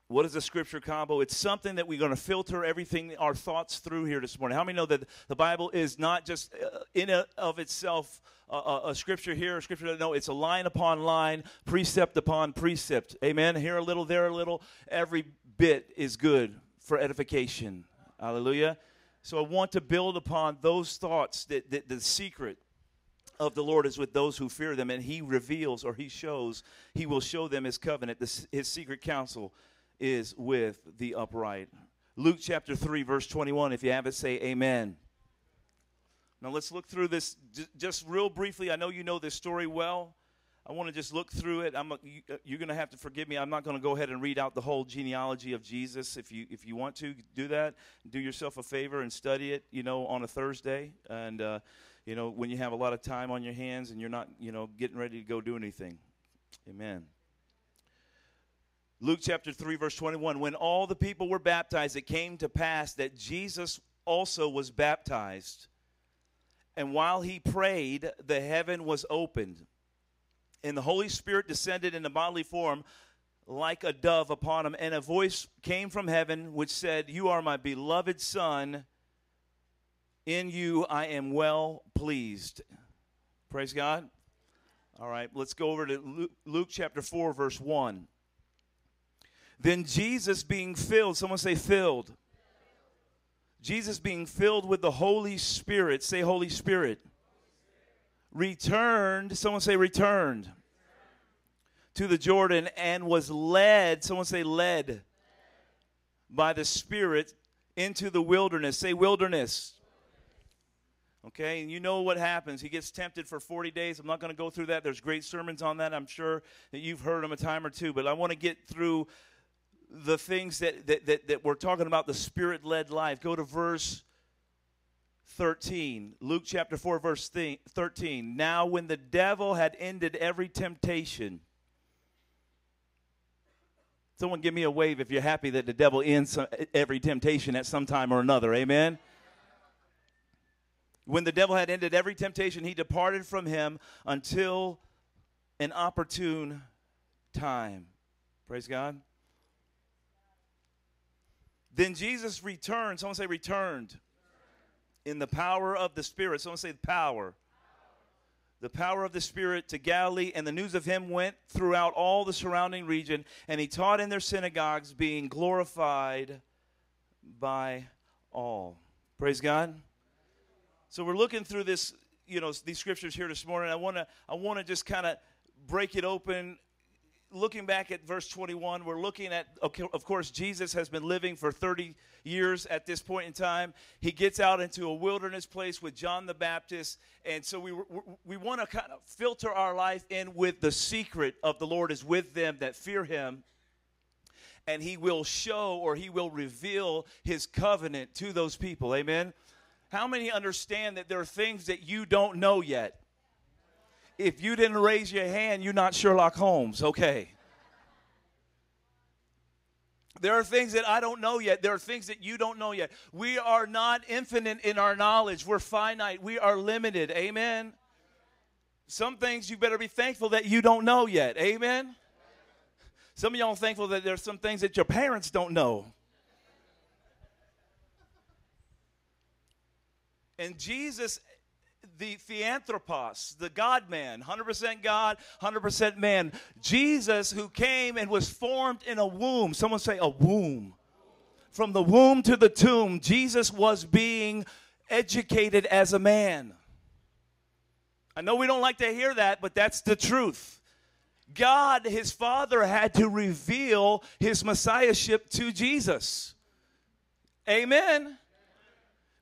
What is a scripture combo? It's something that we're going to filter everything, our thoughts through here this morning. How many know that the Bible is not just uh, in a, of itself uh, a scripture here, a scripture? No, it's a line upon line, precept upon precept. Amen. Here a little, there a little. Every bit is good for edification. Hallelujah. So I want to build upon those thoughts that, that the secret of the Lord is with those who fear them, and He reveals or He shows, He will show them His covenant, this, His secret counsel is with the upright. Luke chapter 3, verse 21. If you have it, say amen. Now let's look through this just real briefly. I know you know this story well. I want to just look through it. I'm a, uh, going to have to forgive me. I'm not going to go ahead and read out the whole genealogy of Jesus. If you if you want to do that, do yourself a favor and study it. You know, on a Thursday, and uh, you know when you have a lot of time on your hands and you're not you know getting ready to go do anything. Amen. Luke chapter 3, verse 21. When all the people were baptized, it came to pass that Jesus also was baptized. And while he prayed, the heaven was opened, and the Holy Spirit descended in a bodily form like a dove upon him. And a voice came from heaven which said, You are my beloved Son. In you I am well pleased. Praise God. All right, let's go over to Luke, Luke chapter 4, verse 1. Then Jesus being filled, someone say filled. Jesus being filled with the Holy Spirit, say Holy Spirit. Returned, someone say returned to the Jordan and was led, someone say led by the Spirit into the wilderness. Say wilderness. Okay, and you know what happens. He gets tempted for 40 days. I'm not going to go through that. There's great sermons on that. I'm sure that you've heard them a time or two, but I want to get through the things that, that, that, that we're talking about the spirit led life. Go to verse 13. Luke chapter 4, verse 13. Now, when the devil had ended every temptation, someone give me a wave if you're happy that the devil ends every temptation at some time or another. Amen. When the devil had ended every temptation, he departed from him until an opportune time. Praise God. Then Jesus returned. Someone say returned. In the power of the Spirit. Someone say power. The power of the Spirit to Galilee, and the news of him went throughout all the surrounding region, and he taught in their synagogues, being glorified by all. Praise God. So we're looking through this, you know, these scriptures here this morning. I want to, I want to just kind of break it open looking back at verse 21, we're looking at, of course, Jesus has been living for 30 years at this point in time. He gets out into a wilderness place with John the Baptist. And so we, we want to kind of filter our life in with the secret of the Lord is with them that fear him. And he will show or he will reveal his covenant to those people. Amen. How many understand that there are things that you don't know yet? If you didn't raise your hand, you're not Sherlock Holmes, okay? There are things that I don't know yet. There are things that you don't know yet. We are not infinite in our knowledge. We're finite. We are limited. Amen. Some things you better be thankful that you don't know yet. Amen. Some of y'all thankful that there's some things that your parents don't know. And Jesus the theanthropos, the God man, 100% God, 100% man. Jesus, who came and was formed in a womb. Someone say a womb. From the womb to the tomb, Jesus was being educated as a man. I know we don't like to hear that, but that's the truth. God, his Father, had to reveal his Messiahship to Jesus. Amen.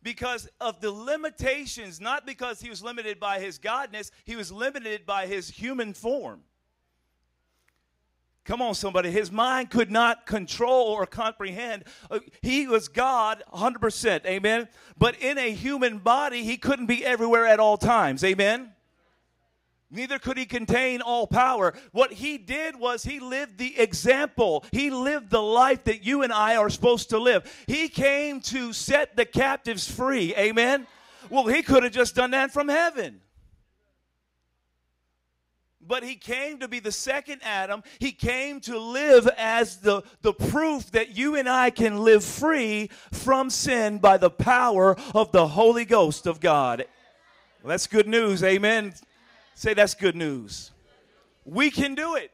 Because of the limitations, not because he was limited by his godness, he was limited by his human form. Come on, somebody. His mind could not control or comprehend. Uh, He was God 100%. Amen. But in a human body, he couldn't be everywhere at all times. Amen. Neither could he contain all power. What he did was he lived the example. He lived the life that you and I are supposed to live. He came to set the captives free. Amen. Well, he could have just done that from heaven. But he came to be the second Adam. He came to live as the, the proof that you and I can live free from sin by the power of the Holy Ghost of God. Well, that's good news. Amen. Say that's good news. We can do it.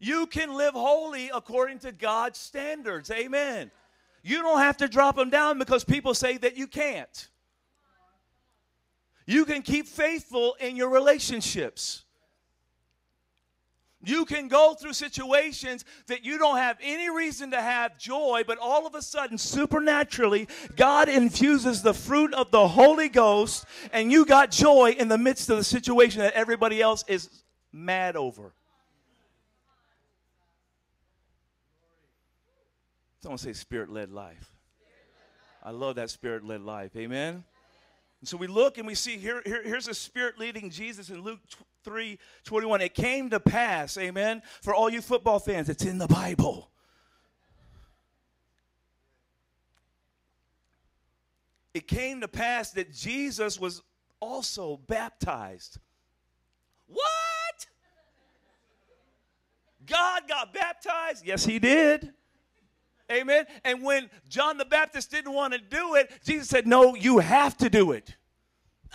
You can live holy according to God's standards. Amen. You don't have to drop them down because people say that you can't. You can keep faithful in your relationships. You can go through situations that you don't have any reason to have joy, but all of a sudden, supernaturally, God infuses the fruit of the Holy Ghost, and you got joy in the midst of the situation that everybody else is mad over. Someone say spirit led life. I love that spirit led life. Amen. And so we look and we see here, here here's a spirit leading Jesus in Luke 3 21. It came to pass, amen. For all you football fans, it's in the Bible. It came to pass that Jesus was also baptized. What? God got baptized? Yes, he did. Amen. And when John the Baptist didn't want to do it, Jesus said, No, you have to do it.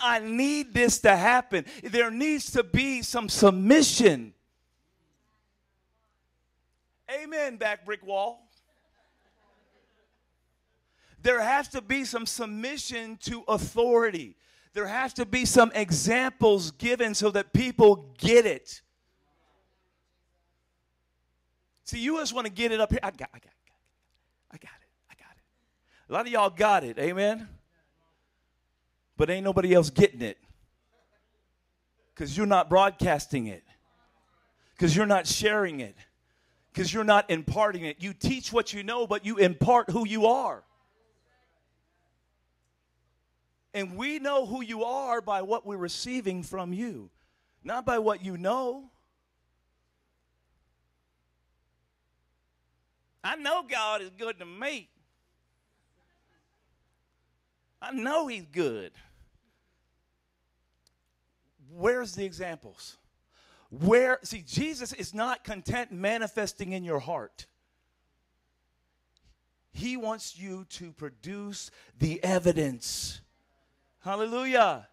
I need this to happen. There needs to be some submission. Amen, back brick wall. There has to be some submission to authority. There has to be some examples given so that people get it. See, you just want to get it up here. I got, I got, I got it. I got it. A lot of y'all got it. Amen. But ain't nobody else getting it. Because you're not broadcasting it. Because you're not sharing it. Because you're not imparting it. You teach what you know, but you impart who you are. And we know who you are by what we're receiving from you, not by what you know. I know God is good to me. I know He's good. Where's the examples? Where, see, Jesus is not content manifesting in your heart. He wants you to produce the evidence. Hallelujah.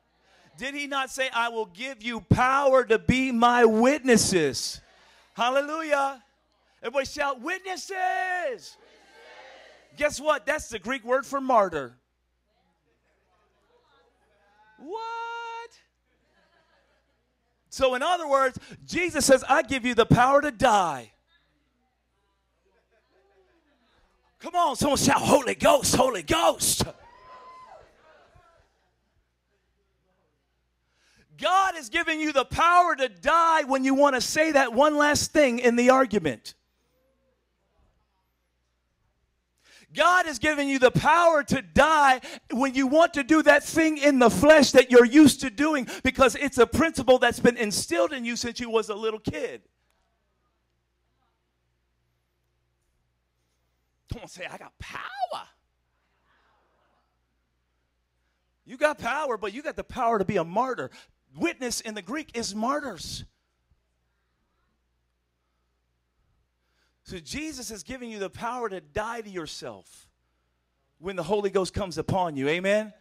Did he not say, I will give you power to be my witnesses? Hallelujah. Everybody shout, witnesses. Guess what? That's the Greek word for martyr. What? So, in other words, Jesus says, I give you the power to die. Come on, someone shout, Holy Ghost, Holy Ghost. God is giving you the power to die when you want to say that one last thing in the argument. God has given you the power to die when you want to do that thing in the flesh that you're used to doing because it's a principle that's been instilled in you since you was a little kid. Don't say I got power. You got power, but you got the power to be a martyr. Witness in the Greek is martyrs. So Jesus is giving you the power to die to yourself when the Holy Ghost comes upon you. Amen.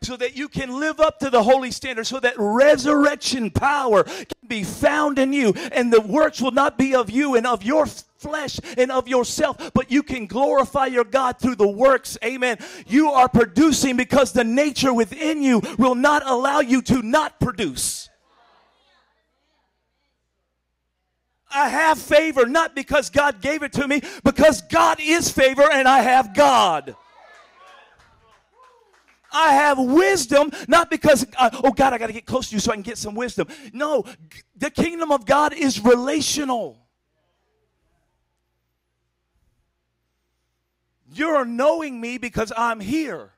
So that you can live up to the holy standard, so that resurrection power can be found in you, and the works will not be of you and of your flesh and of yourself, but you can glorify your God through the works. Amen. You are producing because the nature within you will not allow you to not produce. I have favor not because God gave it to me, because God is favor and I have God. I have wisdom, not because, uh, oh God, I got to get close to you so I can get some wisdom. No, the kingdom of God is relational. You're knowing me because I'm here.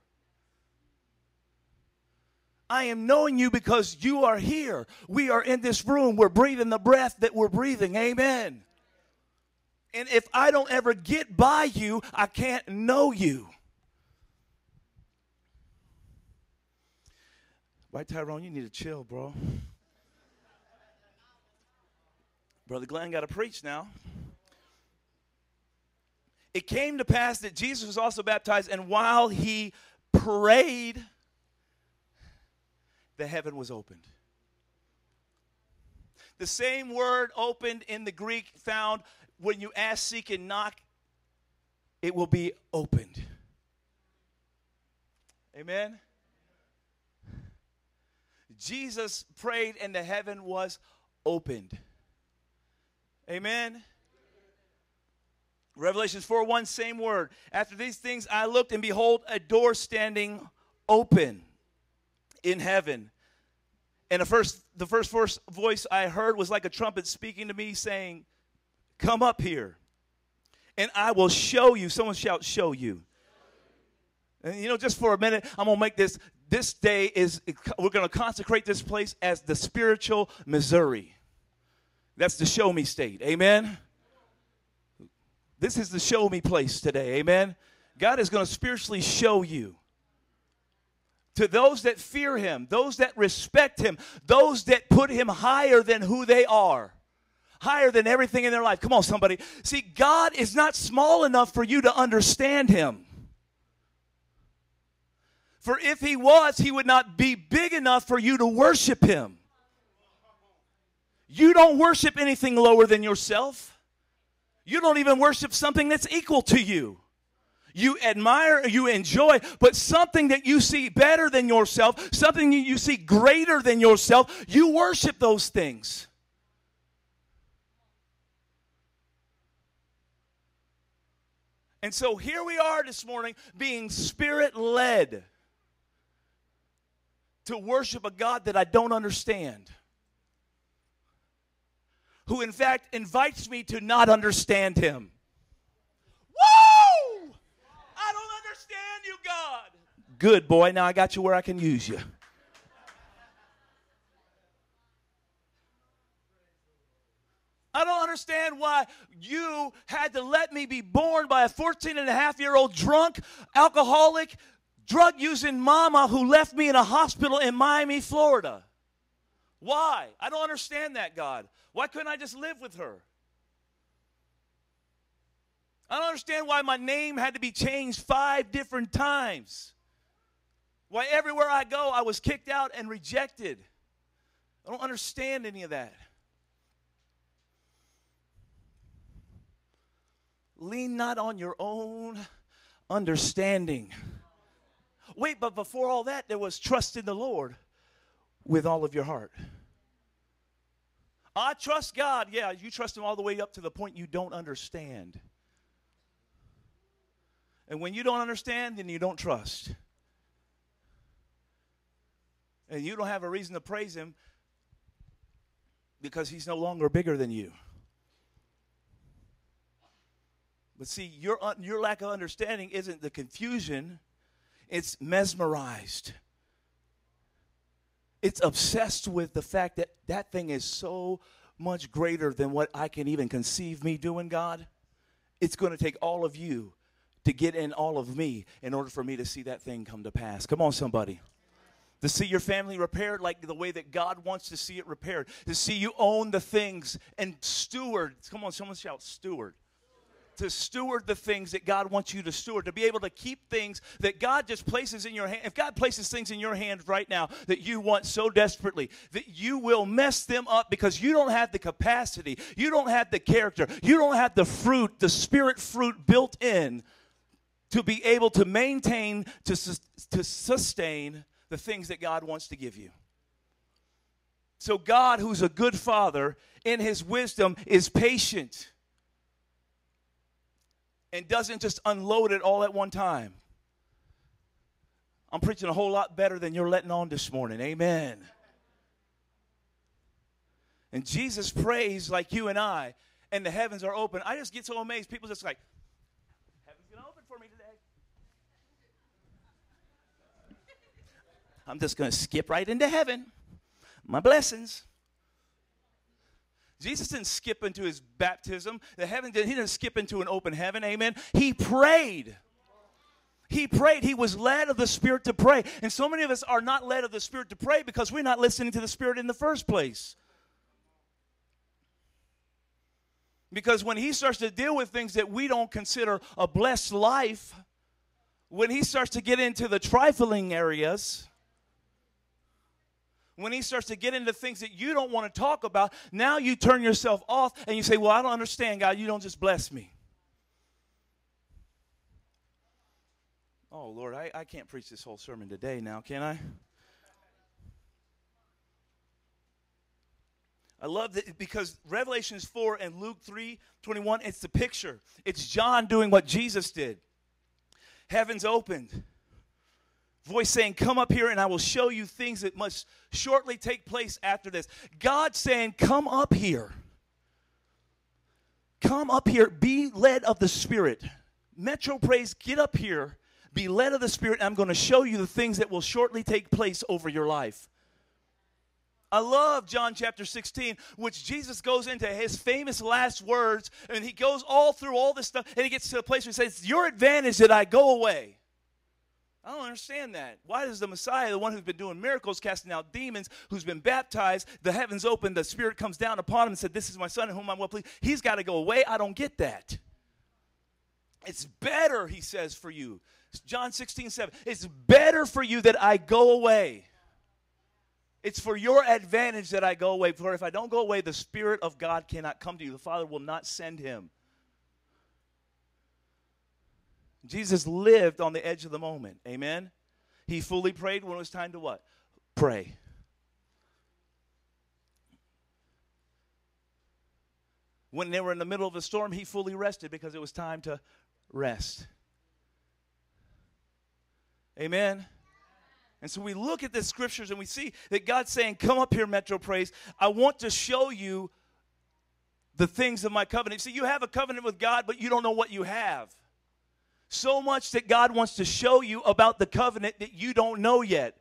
I am knowing you because you are here. We are in this room. We're breathing the breath that we're breathing. Amen. And if I don't ever get by you, I can't know you. Right, Tyrone? You need to chill, bro. Brother Glenn got to preach now. It came to pass that Jesus was also baptized, and while he prayed, the heaven was opened. The same word opened in the Greek found when you ask, seek, and knock, it will be opened. Amen. Jesus prayed and the heaven was opened. Amen. Revelations 4 1, same word. After these things I looked, and behold, a door standing open in heaven. And the first, the first voice- I heard was like a trumpet speaking to me, saying, Come up here, and I will show you. Someone shout, Show you. And you know, just for a minute, I'm gonna make this. This day is we're gonna consecrate this place as the spiritual Missouri. That's the show me state. Amen. This is the show me place today. Amen. God is going to spiritually show you. To those that fear him, those that respect him, those that put him higher than who they are, higher than everything in their life. Come on, somebody. See, God is not small enough for you to understand him. For if he was, he would not be big enough for you to worship him. You don't worship anything lower than yourself. You don't even worship something that's equal to you. You admire, you enjoy, but something that you see better than yourself, something that you see greater than yourself, you worship those things. And so here we are this morning being spirit led to worship a God that I don't understand who in fact invites me to not understand him. Woo! I don't understand you, God. Good boy, now I got you where I can use you. I don't understand why you had to let me be born by a 14 and a half year old drunk, alcoholic, drug using mama who left me in a hospital in Miami, Florida. Why? I don't understand that, God. Why couldn't I just live with her? I don't understand why my name had to be changed five different times. Why everywhere I go, I was kicked out and rejected. I don't understand any of that. Lean not on your own understanding. Wait, but before all that, there was trust in the Lord with all of your heart. I trust God. Yeah, you trust Him all the way up to the point you don't understand. And when you don't understand, then you don't trust. And you don't have a reason to praise Him because He's no longer bigger than you. But see, your, your lack of understanding isn't the confusion, it's mesmerized it's obsessed with the fact that that thing is so much greater than what I can even conceive me doing, God. It's going to take all of you to get in all of me in order for me to see that thing come to pass. Come on, somebody. To see your family repaired like the way that God wants to see it repaired. To see you own the things and steward. Come on, someone shout, steward to steward the things that God wants you to steward, to be able to keep things that God just places in your hand. If God places things in your hands right now that you want so desperately, that you will mess them up because you don't have the capacity, you don't have the character, you don't have the fruit, the spirit fruit built in to be able to maintain, to, to sustain the things that God wants to give you. So, God, who's a good father, in his wisdom, is patient and doesn't just unload it all at one time. I'm preaching a whole lot better than you're letting on this morning. Amen. And Jesus prays like you and I, and the heavens are open. I just get so amazed. People just like, heaven's going to open for me today. I'm just going to skip right into heaven. My blessings. Jesus didn't skip into his baptism. The heaven didn't, he didn't skip into an open heaven. Amen. He prayed. He prayed. He was led of the Spirit to pray. And so many of us are not led of the Spirit to pray because we're not listening to the Spirit in the first place. Because when he starts to deal with things that we don't consider a blessed life, when he starts to get into the trifling areas, when he starts to get into things that you don't want to talk about, now you turn yourself off and you say, Well, I don't understand, God. You don't just bless me. Oh, Lord, I, I can't preach this whole sermon today now, can I? I love that because Revelations 4 and Luke 3 21, it's the picture. It's John doing what Jesus did. Heavens opened. Voice saying, Come up here and I will show you things that must shortly take place after this. God saying, Come up here. Come up here. Be led of the Spirit. Metro Praise, get up here. Be led of the Spirit. I'm going to show you the things that will shortly take place over your life. I love John chapter 16, which Jesus goes into his famous last words, and he goes all through all this stuff, and he gets to the place where he says, your advantage that I go away. I don't understand that. Why does the Messiah, the one who's been doing miracles, casting out demons, who's been baptized, the heavens open, the Spirit comes down upon him and said, This is my son in whom I'm well pleased. He's got to go away. I don't get that. It's better, he says, for you. John 16, 7. It's better for you that I go away. It's for your advantage that I go away. For if I don't go away, the Spirit of God cannot come to you. The Father will not send him. Jesus lived on the edge of the moment. Amen. He fully prayed when it was time to what? Pray. When they were in the middle of a storm, he fully rested because it was time to rest. Amen. And so we look at the scriptures and we see that God's saying, Come up here, Metro Praise. I want to show you the things of my covenant. See, you have a covenant with God, but you don't know what you have. So much that God wants to show you about the covenant that you don't know yet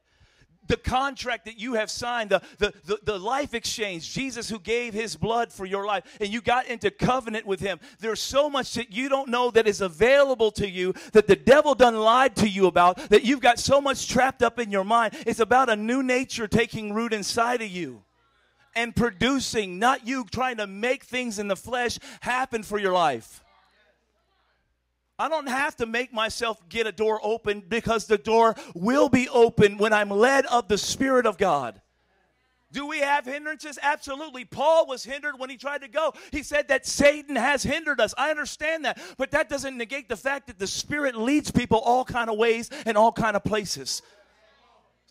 the contract that you have signed, the, the, the, the, life exchange, Jesus who gave his blood for your life, and you got into covenant with him. There's so much that you don't know that is available to you that the devil done lied to you about, that you've got so much trapped up in your mind. It's about a new nature taking root inside of you and producing, not you trying to make things in the flesh happen for your life. I don't have to make myself get a door open because the door will be open when I'm led of the Spirit of God. Do we have hindrances? Absolutely. Paul was hindered when he tried to go. He said that Satan has hindered us. I understand that, but that doesn't negate the fact that the Spirit leads people all kind of ways and all kind of places,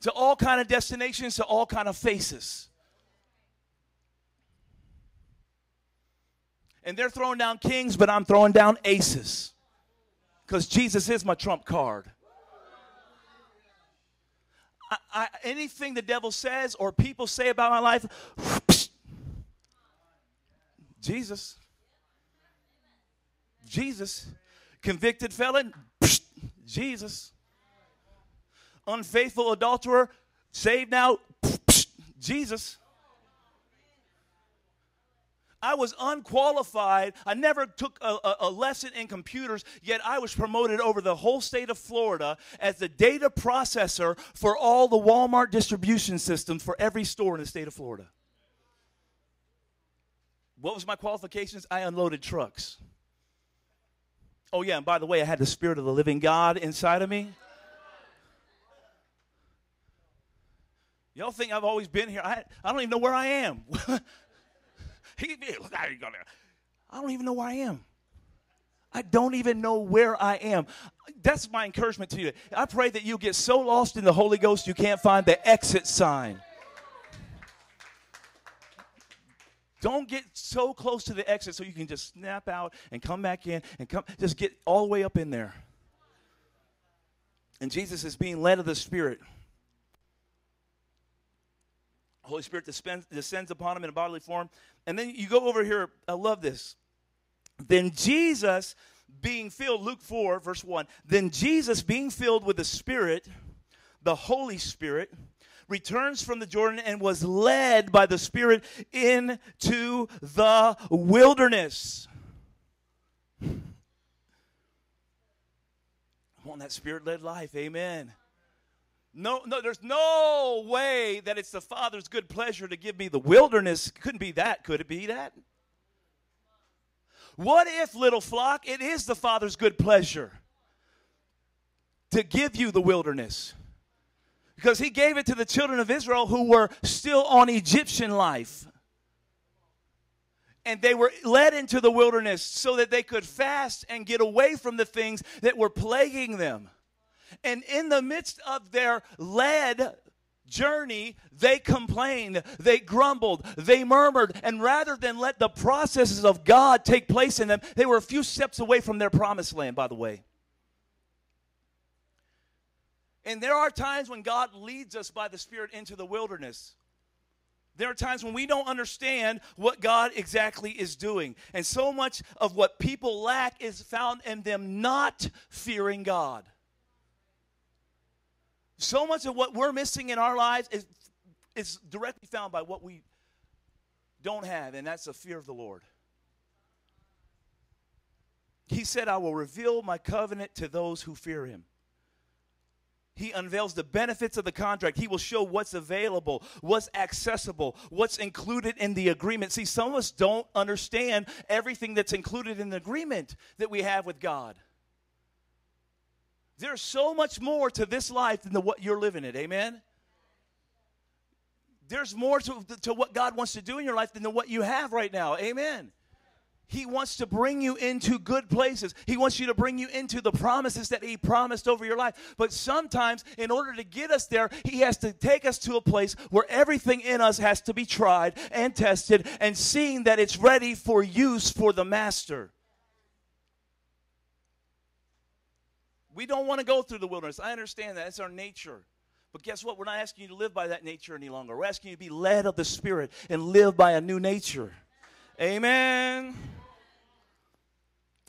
to all kind of destinations, to all kind of faces. And they're throwing down kings, but I'm throwing down aces because Jesus is my trump card. I, I, anything the devil says or people say about my life, Jesus. Jesus. Convicted felon, Jesus. Unfaithful adulterer, saved now, Jesus. I was unqualified. I never took a, a, a, lesson in computers, yet I was promoted over the whole state of Florida as the data processor for all the Walmart distribution systems for every store in the state of Florida. What was my qualifications? I unloaded trucks. Oh, yeah, and by the way, I had the Spirit of the living God inside of me. Y'all think I've always been here? I, I don't even know where I am. He, how you gonna. I don't even know where I am. I don't even know where I am. That's my encouragement to you. I pray that you get so lost in the Holy Ghost you can't find the exit sign. Don't get so close to the exit so you can just snap out and come back in and come just get all the way up in there. And Jesus is being led of the Spirit. Holy Spirit descends, upon him in a bodily form. And then you go over here. I love this. Then Jesus being filled, Luke 4, verse 1. Then Jesus being filled with the Spirit, the Holy Spirit, returns from the Jordan and was led by the Spirit into the wilderness. I want that Spirit led life. Amen. No, no, there's no way that it's the Father's good pleasure to give me the wilderness. Couldn't be that. Could it be that? What if, little flock, it is the Father's good pleasure to give you the wilderness? Because He gave it to the children of Israel who were still on Egyptian life. And they were led into the wilderness so that they could fast and get away from the things that were plaguing them. And in the midst of their led journey, they complained, they grumbled, they murmured, and rather than let the processes of God take place in them, they were a few steps away from their promised land, by the way. And there are times when God leads us by the Spirit into the wilderness. There are times when we don't understand what God exactly is doing. And so much of what people lack is found in them not fearing God. So much of what we're missing in our lives is, is directly found by what we don't have, and that's the fear of the Lord. He said, I will reveal my covenant to those who fear him. He unveils the benefits of the contract. He will show what's available, what's accessible, what's included in the agreement. See, some of us don't understand everything that's included in the agreement that we have with God. There's so much more to this life than the, what you're living it. Amen? There's more to, to what God wants to do in your life than what you have right now. Amen. He wants to bring you into good places. He wants you to bring you into the promises that He promised over your life. But sometimes, in order to get us there, He has to take us to a place where everything in us has to be tried and tested and seen that it's ready for use for the Master. We don't want to go through the wilderness. I understand that. It's our nature. But guess what? We're not asking you to live by that nature any longer. We're asking you to be led of the Spirit and live by a new nature. Amen.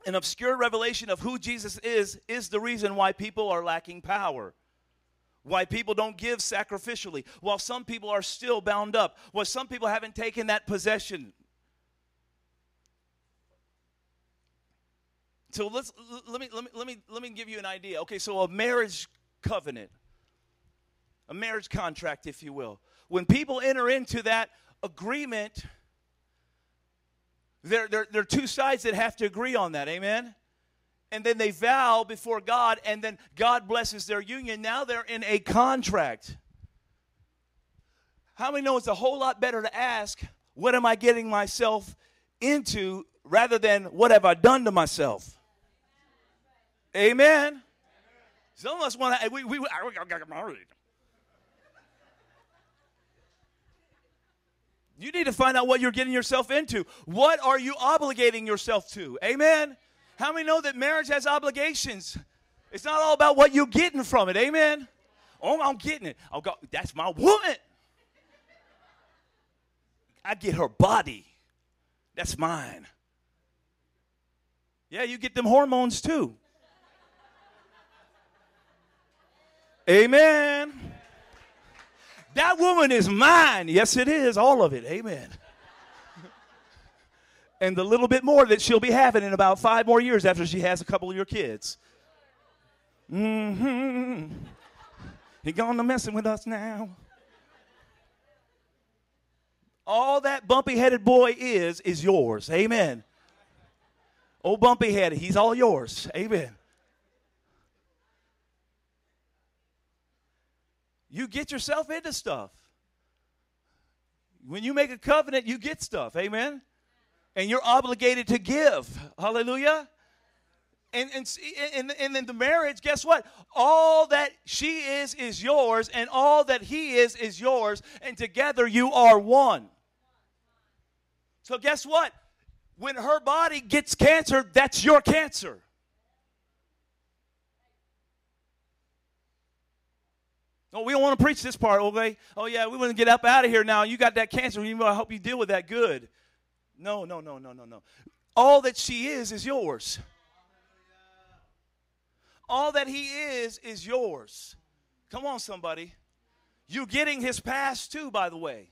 An obscure revelation of who Jesus is is the reason why people are lacking power. Why people don't give sacrificially, while some people are still bound up, while some people haven't taken that possession. So let's let me let me let me let me give you an idea. Okay, so a marriage covenant, a marriage contract, if you will. When people enter into that agreement, there, there, there are two sides that have to agree on that. Amen? And then they vow before God, and then God blesses their union. Now they're in a contract. How many know it's a whole lot better to ask, What am I getting myself into, rather than what have I done to myself? Amen. Some of us want to, we, we, I got married. You need to find out what you're getting yourself into. What are you obligating yourself to? Amen. How many know that marriage has obligations? It's not all about what you're getting from it. Amen. Oh, I'm getting it. Oh, God, that's my woman. I get her body. That's mine. Yeah, you get them hormones too. Amen. That woman is mine. Yes, it is. All of it. Amen. and the little bit more that she'll be having in about five more years after she has a couple of your kids. Mm-hmm. He gone to messing with us now. All that bumpy headed boy is, is yours. Amen. Old bumpy headed, he's all yours. Amen. You get yourself into stuff. When you make a covenant, you get stuff. Amen. And you're obligated to give. Hallelujah. And, and, and, and in the marriage, guess what? All that she is is yours, and all that he is is yours, and together you are one. So, guess what? When her body gets cancer, that's your cancer. Oh, we don't want to preach this part, okay? Oh, yeah, we want to get up out of here now. You got that cancer. I hope you deal with that good. No, no, no, no, no, no. All that she is is yours. All that he is is yours. Come on, somebody. You're getting his past too, by the way.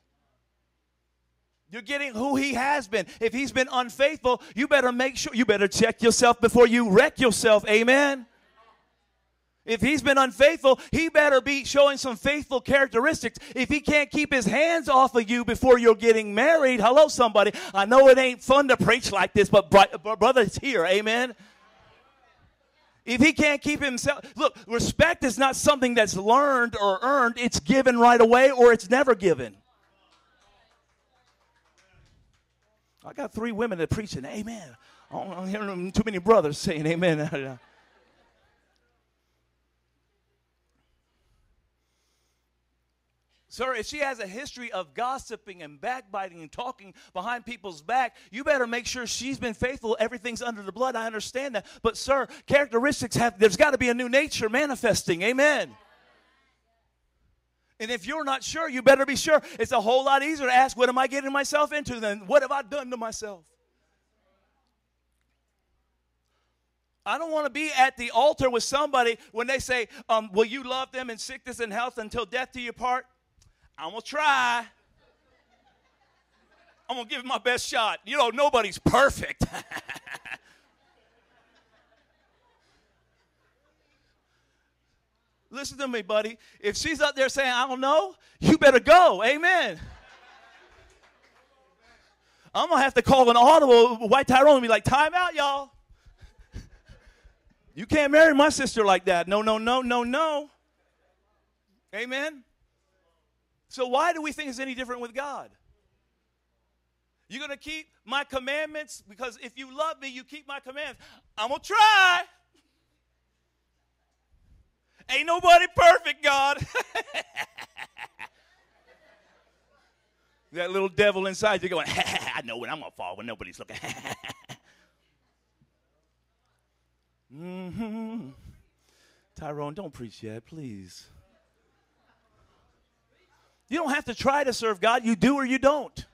You're getting who he has been. If he's been unfaithful, you better make sure, you better check yourself before you wreck yourself. Amen. If he's been unfaithful, he better be showing some faithful characteristics. If he can't keep his hands off of you before you're getting married, hello, somebody. I know it ain't fun to preach like this, but brother, it's here. Amen. If he can't keep himself, look, respect is not something that's learned or earned, it's given right away or it's never given. I got three women that preaching, amen. I'm hearing too many brothers saying amen. Sir, if she has a history of gossiping and backbiting and talking behind people's back, you better make sure she's been faithful. Everything's under the blood. I understand that. But, sir, characteristics have, there's got to be a new nature manifesting. Amen. And if you're not sure, you better be sure. It's a whole lot easier to ask, What am I getting myself into than what have I done to myself? I don't want to be at the altar with somebody when they say, um, Will you love them in sickness and health until death do you part? I'm going to try. I'm going to give it my best shot. You know, nobody's perfect. Listen to me, buddy. If she's up there saying, I don't know, you better go. Amen. I'm going to have to call an audible White Tyrone and be like, time out, y'all. You can't marry my sister like that. No, no, no, no, no. Amen. So why do we think it's any different with God? You're going to keep my commandments because if you love me, you keep my commandments. I'm going to try. Ain't nobody perfect, God. that little devil inside you going, I know when I'm going to fall when nobody's looking. mm-hmm. Tyrone, don't preach yet, please. You don't have to try to serve God, you do or you don't.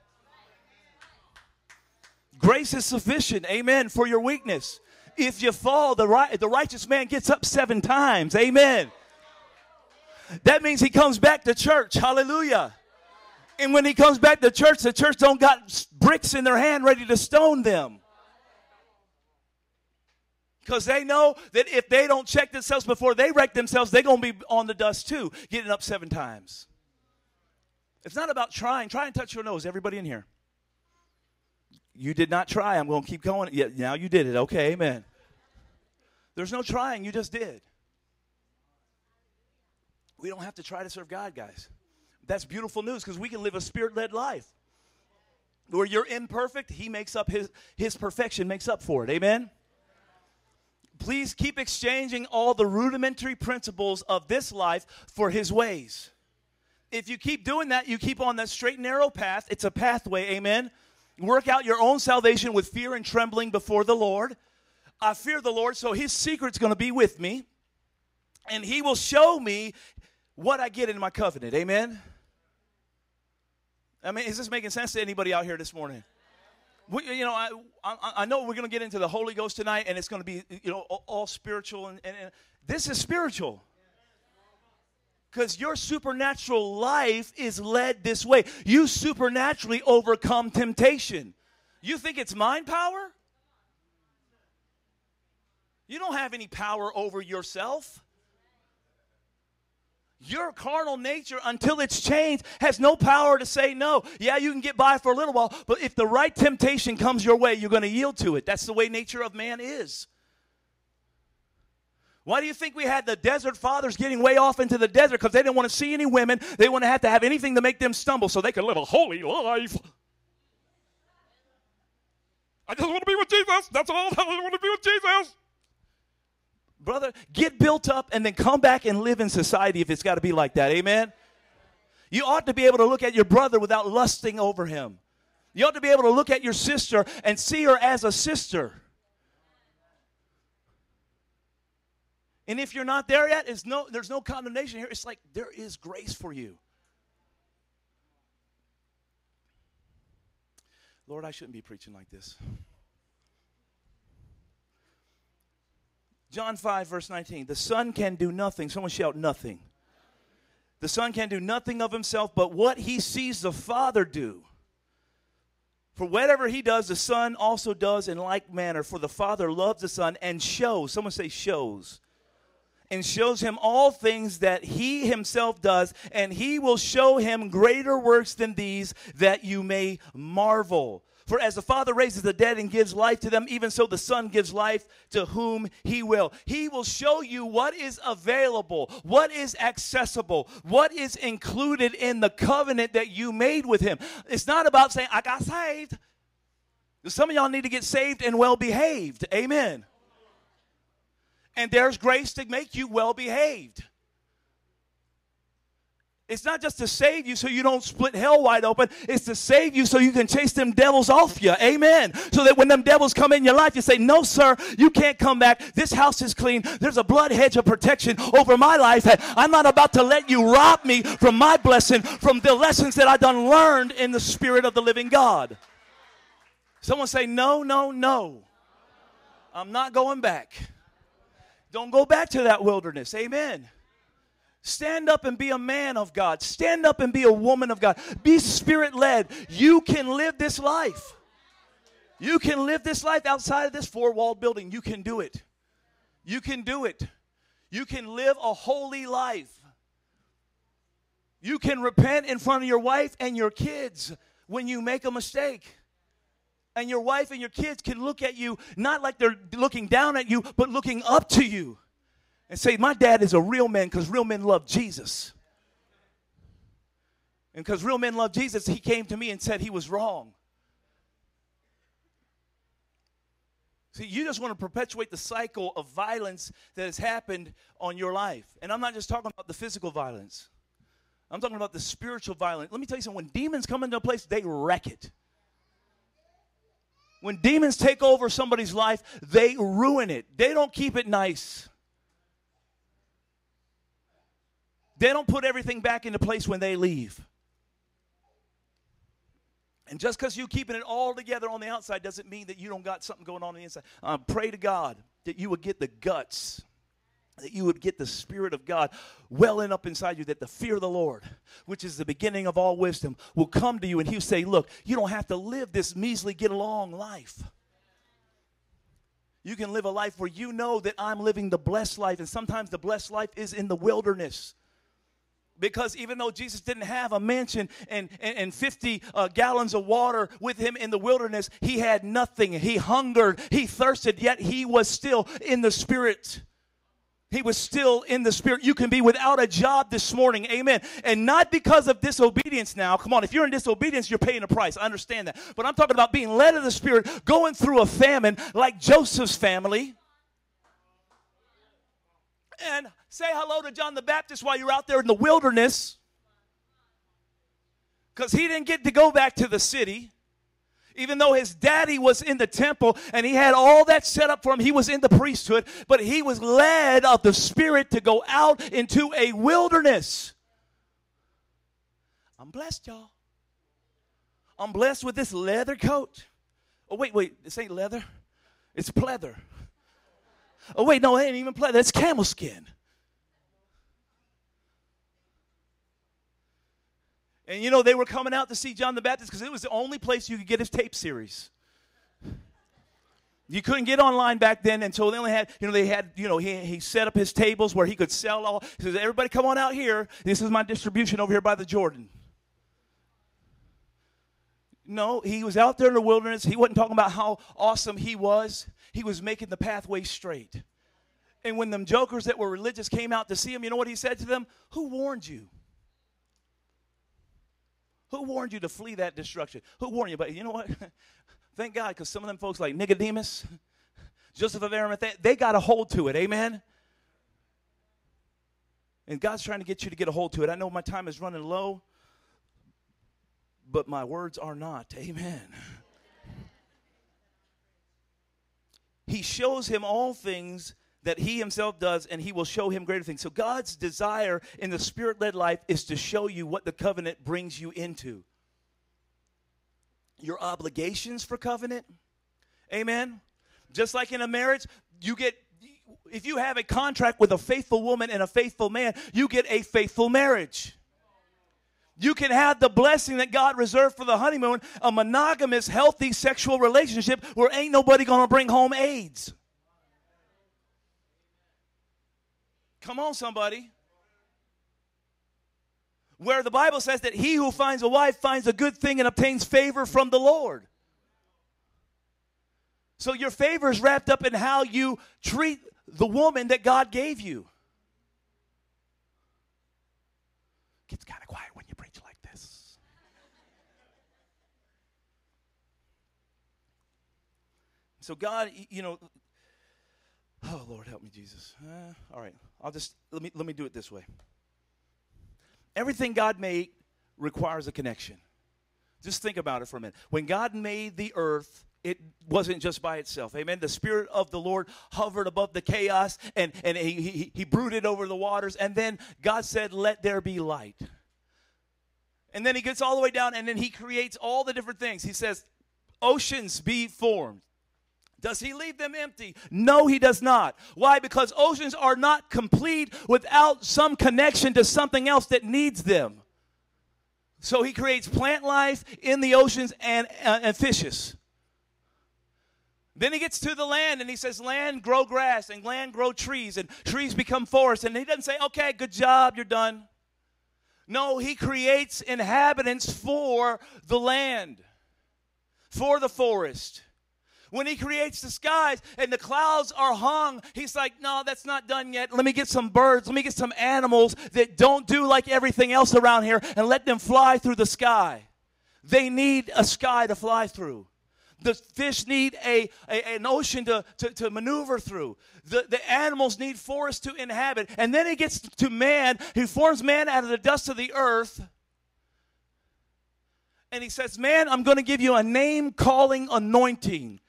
Grace is sufficient, amen, for your weakness. If you fall, the, right, the righteous man gets up seven times, amen. That means he comes back to church, hallelujah. And when he comes back to church, the church don't got bricks in their hand ready to stone them. Because they know that if they don't check themselves before they wreck themselves, they're going to be on the dust too, getting up seven times. It's not about trying. Try and touch your nose, everybody in here. You did not try. I'm going to keep going. Yeah, now you did it. Okay, amen. There's no trying. You just did. We don't have to try to serve God, guys. That's beautiful news because we can live a spirit led life. Where you're imperfect, He makes up His, His perfection, makes up for it. Amen? Please keep exchanging all the rudimentary principles of this life for His ways if you keep doing that, you keep on that straight narrow path. It's a pathway, amen. Work out your own salvation with fear and trembling before the Lord. I fear the Lord, so his secret's going to be with me, and he will show me what I get in my covenant. Amen. I mean, is this making sense to anybody out here this morning? We, you know, I, I, I know we're going to get into the Holy Ghost tonight, and it's going to be, you know, all, all spiritual, and, and, and this is spiritual. Because your supernatural life is led this way. You supernaturally overcome temptation. You think it's mind power? You don't have any power over yourself. Your carnal nature, until it's changed, has no power to say no. Yeah, you can get by for a little while, but if the right temptation comes your way, you're going to yield to it. That's the way nature of man is. Why do you think we had the desert fathers getting way off into the desert? Because they didn't want to see any women. They want to have to have anything to make them stumble so they could live a holy life. I just want to be with Jesus. That's all. I want to be with Jesus. Brother, get built up and then come back and live in society if it's got to be like that. Amen? You ought to be able to look at your brother without lusting over him. You ought to be able to look at your sister and see her as a sister. And if you're not there yet, it's no, there's no condemnation here. It's like there is grace for you. Lord, I shouldn't be preaching like this. John 5, verse 19. The Son can do nothing. Someone shout, nothing. The Son can do nothing of himself but what he sees the Father do. For whatever he does, the Son also does in like manner. For the Father loves the Son and shows, someone say, shows, and shows him all things that he himself does, and he will show him greater works than these that you may marvel. For as the Father raises the dead and gives life to them, even so the Son gives life to whom he will. He will show you what is available, what is accessible, what is included in the covenant that you made with him. It's not about saying, I got saved. Some of y'all need to get saved and well behaved. Amen. And there's grace to make you well behaved. It's not just to save you so you don't split hell wide open. It's to save you so you can chase them devils off you. Amen. So that when them devils come in your life, you say, No, sir, you can't come back. This house is clean. There's a blood hedge of protection over my life. I'm not about to let you rob me from my blessing, from the lessons that I've done learned in the spirit of the living God. Someone say, No, no, no. I'm not going back. Don't go back to that wilderness. Amen. Stand up and be a man of God. Stand up and be a woman of God. Be spirit led. You can live this life. You can live this life outside of this four walled building. You can do it. You can do it. You can live a holy life. You can repent in front of your wife and your kids when you make a mistake. And your wife and your kids can look at you not like they're looking down at you, but looking up to you and say, My dad is a real man because real men love Jesus. And because real men love Jesus, he came to me and said he was wrong. See, you just want to perpetuate the cycle of violence that has happened on your life. And I'm not just talking about the physical violence, I'm talking about the spiritual violence. Let me tell you something when demons come into a place, they wreck it. When demons take over somebody's life, they ruin it, they don't keep it nice. They don't put everything back into place when they leave. And just because you're keeping it all together on the outside doesn't mean that you don't got something going on, on the inside. Pray to God that you would get the guts, that you would get the Spirit of God welling up inside you, that the fear of the Lord, which is the beginning of all wisdom, will come to you and He'll say, Look, you don't have to live this measly get along life. You can live a life where you know that I'm living the blessed life, and sometimes the blessed life is in the wilderness because even though Jesus didn't have a mansion and, and, and 50 uh, gallons of water with him in the wilderness, he had nothing. He hungered, he thirsted, yet he was still in the Spirit. He was still in the Spirit. You can be without a job this morning. Amen. And not because of disobedience now. Come on, if you're in disobedience, you're paying a price. I understand that. But I'm talking about being led of the Spirit, going through a famine like Joseph's family. And say hello to John the Baptist while you're out there in the wilderness. Because he didn't get to go back to the city. Even though his daddy was in the temple and he had all that set up for him, he was in the priesthood, but he was led of the Spirit to go out into a wilderness. I'm blessed, y'all. I'm blessed with this leather coat. Oh, wait, wait, this ain't leather, it's pleather. Oh, wait, no, it ain't even pleather, it's camel skin. And you know, they were coming out to see John the Baptist because it was the only place you could get his tape series. You couldn't get online back then until they only had, you know, they had, you know, he, he set up his tables where he could sell all. He says, everybody come on out here. This is my distribution over here by the Jordan. No, he was out there in the wilderness. He wasn't talking about how awesome he was. He was making the pathway straight. And when them jokers that were religious came out to see him, you know what he said to them? Who warned you? Who warned you to flee that destruction? Who warned you? But you know what? Thank God, because some of them folks like Nicodemus, Joseph of Arimathea, they got a hold to it. Amen. And God's trying to get you to get a hold to it. I know my time is running low, but my words are not. Amen. He shows him all things that he himself does, and he will show him greater things. So God's desire in the spirit led life is to show you what the covenant brings you into. Your obligations for covenant. Amen. Just like in a marriage, you get if you have a contract with a faithful woman and a faithful man, you get a faithful marriage. You can have the blessing that God reserved for the honeymoon, a monogamous, healthy sexual relationship where ain't nobody gonna bring home AIDS. Come on, somebody. Where the Bible says that he who finds a wife finds a good thing and obtains favor from the Lord. So your favor is wrapped up in how you treat the woman that God gave you. Gets kind of quiet when you preach like this. So God, you know, oh Lord, help me, Jesus. Uh, all right, I'll just let me let me do it this way. Everything God made requires a connection. Just think about it for a minute. When God made the earth, it wasn't just by itself. Amen. The Spirit of the Lord hovered above the chaos and, and he, he, he brooded over the waters. And then God said, Let there be light. And then he gets all the way down and then he creates all the different things. He says, Oceans be formed. Does he leave them empty? No, he does not. Why? Because oceans are not complete without some connection to something else that needs them. So he creates plant life in the oceans and, uh, and fishes. Then he gets to the land and he says, Land grow grass and land grow trees and trees become forests. And he doesn't say, Okay, good job, you're done. No, he creates inhabitants for the land, for the forest. When he creates the skies and the clouds are hung, he's like, No, that's not done yet. Let me get some birds, let me get some animals that don't do like everything else around here and let them fly through the sky. They need a sky to fly through. The fish need a, a- an ocean to, to, to maneuver through. The, the animals need forests to inhabit. And then he gets to man. He forms man out of the dust of the earth. And he says, Man, I'm going to give you a name calling anointing.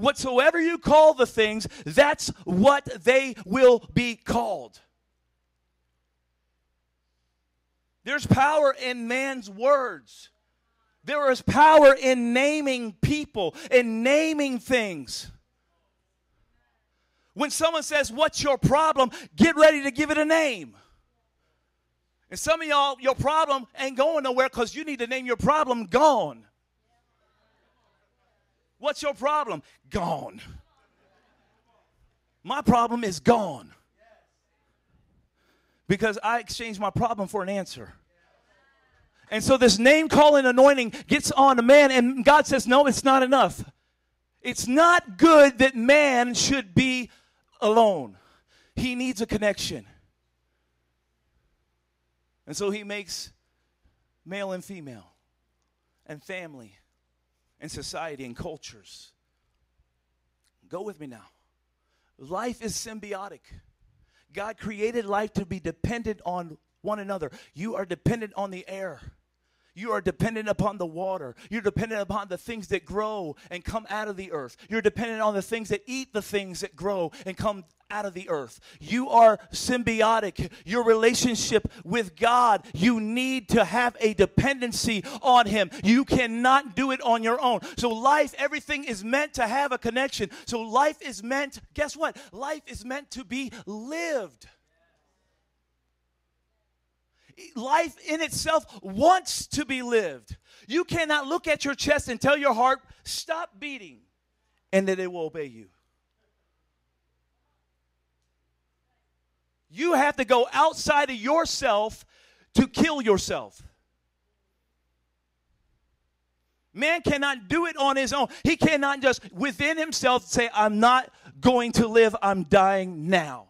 Whatsoever you call the things, that's what they will be called. There's power in man's words. There is power in naming people, in naming things. When someone says, What's your problem? get ready to give it a name. And some of y'all, your problem ain't going nowhere because you need to name your problem gone. What's your problem? Gone. My problem is gone. Because I exchanged my problem for an answer. And so this name calling anointing gets on a man, and God says, No, it's not enough. It's not good that man should be alone. He needs a connection. And so he makes male and female, and family, and society, and cultures. Go with me now. Life is symbiotic. God created life to be dependent on one another. You are dependent on the air. You are dependent upon the water. You're dependent upon the things that grow and come out of the earth. You're dependent on the things that eat the things that grow and come out of the earth. You are symbiotic. Your relationship with God, you need to have a dependency on Him. You cannot do it on your own. So, life, everything is meant to have a connection. So, life is meant, guess what? Life is meant to be lived life in itself wants to be lived. You cannot look at your chest and tell your heart, stop beating, and that it will obey you. You have to go outside of yourself to kill yourself. Man cannot do it on his own. He cannot just within himself say, I'm not going to live, I'm dying now.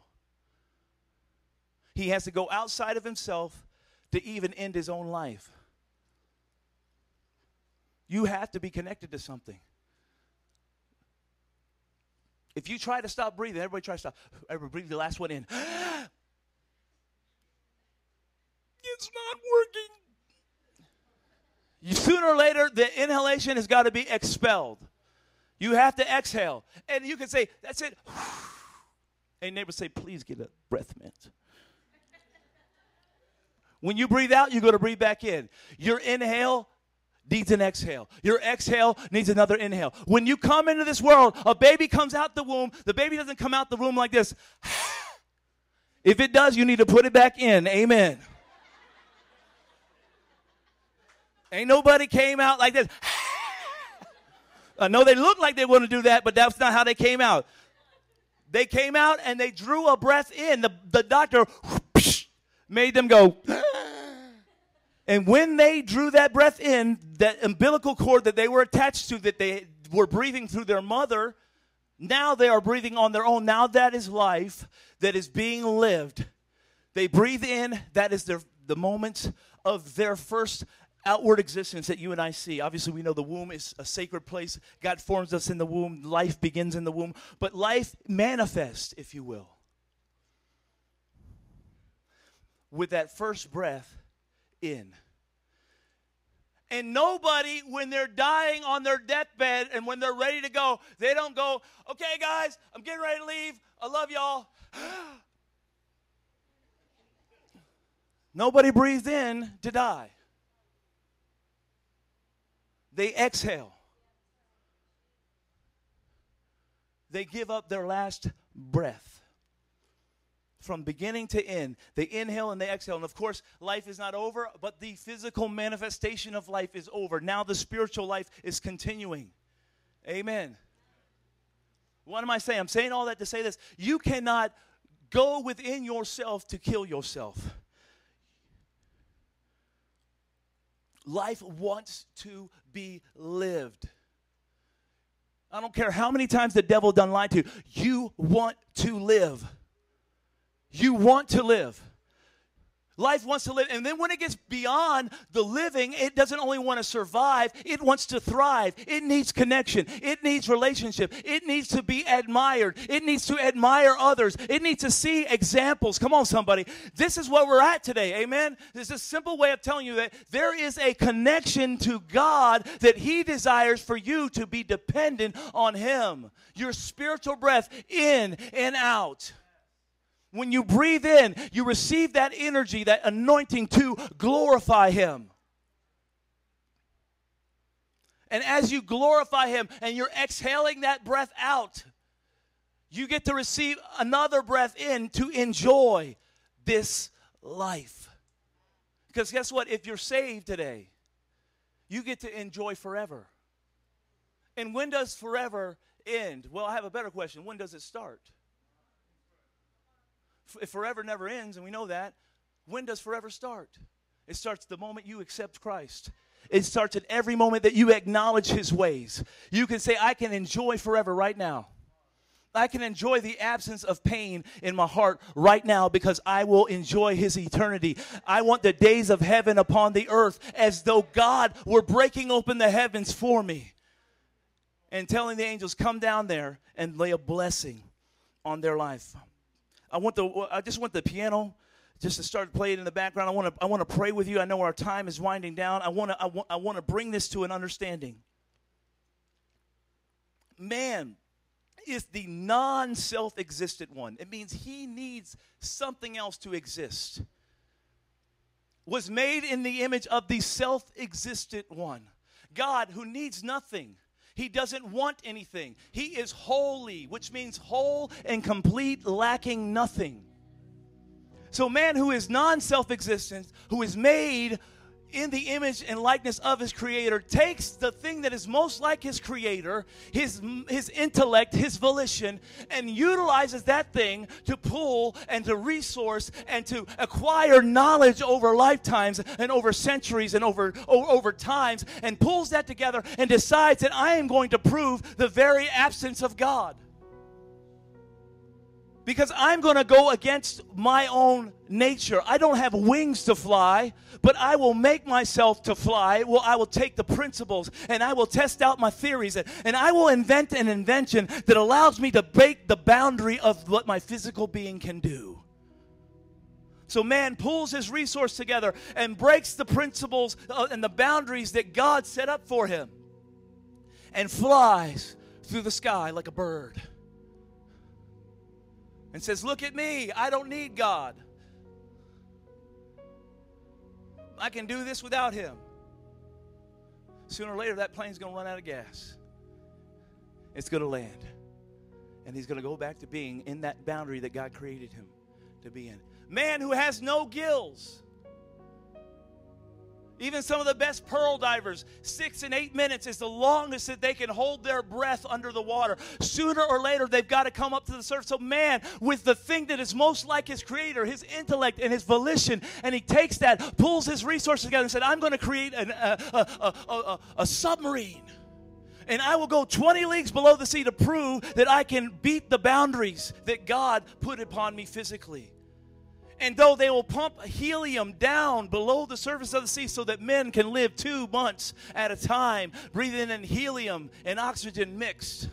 He has to go outside of himself to even end his own life. You have to be connected to something. If you try to stop breathing, everybody try to stop. Everybody breathe the last one in. it's not working. You, sooner or later, the inhalation has got to be expelled. You have to exhale. And you can say, that's it. Hey, neighbor, say, please get a breath mint. When you breathe out, you're going to breathe back in. Your inhale needs an exhale. Your exhale needs another inhale. When you come into this world, a baby comes out the womb. The baby doesn't come out the womb like this. if it does, you need to put it back in. Amen. Ain't nobody came out like this. I know they look like they want to do that, but that's not how they came out. They came out and they drew a breath in. The, the doctor made them go. And when they drew that breath in, that umbilical cord that they were attached to, that they were breathing through their mother, now they are breathing on their own. Now that is life that is being lived. They breathe in, that is their, the moment of their first outward existence that you and I see. Obviously, we know the womb is a sacred place. God forms us in the womb, life begins in the womb, but life manifests, if you will. With that first breath in. And nobody, when they're dying on their deathbed and when they're ready to go, they don't go, okay, guys, I'm getting ready to leave. I love y'all. Nobody breathes in to die. They exhale. They give up their last breath. From beginning to end, they inhale and they exhale. And of course, life is not over, but the physical manifestation of life is over. Now the spiritual life is continuing. Amen. What am I saying? I'm saying all that to say this. You cannot go within yourself to kill yourself. Life wants to be lived. I don't care how many times the devil done lied to you. You want to live. You want to live. Life wants to live. And then when it gets beyond the living, it doesn't only want to survive, it wants to thrive. It needs connection. It needs relationship. It needs to be admired. It needs to admire others. It needs to see examples. Come on, somebody. This is where we're at today. Amen. This is a simple way of telling you that there is a connection to God that He desires for you to be dependent on Him. Your spiritual breath in and out. When you breathe in, you receive that energy, that anointing to glorify Him. And as you glorify Him and you're exhaling that breath out, you get to receive another breath in to enjoy this life. Because guess what? If you're saved today, you get to enjoy forever. And when does forever end? Well, I have a better question. When does it start? If forever never ends, and we know that, when does forever start? It starts the moment you accept Christ. It starts at every moment that you acknowledge His ways. You can say, I can enjoy forever right now. I can enjoy the absence of pain in my heart right now because I will enjoy His eternity. I want the days of heaven upon the earth as though God were breaking open the heavens for me and telling the angels, Come down there and lay a blessing on their life. I want the I just want the piano just to start playing in the background. I want to I want to pray with you. I know our time is winding down. I want to I want I want to bring this to an understanding. Man is the non-self-existent one. It means he needs something else to exist. Was made in the image of the self-existent one. God who needs nothing he doesn't want anything. He is holy, which means whole and complete, lacking nothing. So, man who is non self existent, who is made in the image and likeness of his creator takes the thing that is most like his creator his his intellect his volition and utilizes that thing to pull and to resource and to acquire knowledge over lifetimes and over centuries and over over times and pulls that together and decides that I am going to prove the very absence of God because I'm going to go against my own nature. I don't have wings to fly, but I will make myself to fly. Well, I will take the principles and I will test out my theories and, and I will invent an invention that allows me to break the boundary of what my physical being can do. So man pulls his resource together and breaks the principles uh, and the boundaries that God set up for him and flies through the sky like a bird. And says, Look at me, I don't need God. I can do this without Him. Sooner or later, that plane's going to run out of gas. It's going to land. And he's going to go back to being in that boundary that God created him to be in. Man who has no gills. Even some of the best pearl divers, six and eight minutes is the longest that they can hold their breath under the water. Sooner or later, they've got to come up to the surface. So, man, with the thing that is most like his creator, his intellect and his volition, and he takes that, pulls his resources together, and said, I'm going to create an, uh, a, a, a, a submarine and I will go 20 leagues below the sea to prove that I can beat the boundaries that God put upon me physically. And though they will pump helium down below the surface of the sea so that men can live two months at a time, breathing in helium and oxygen mixed.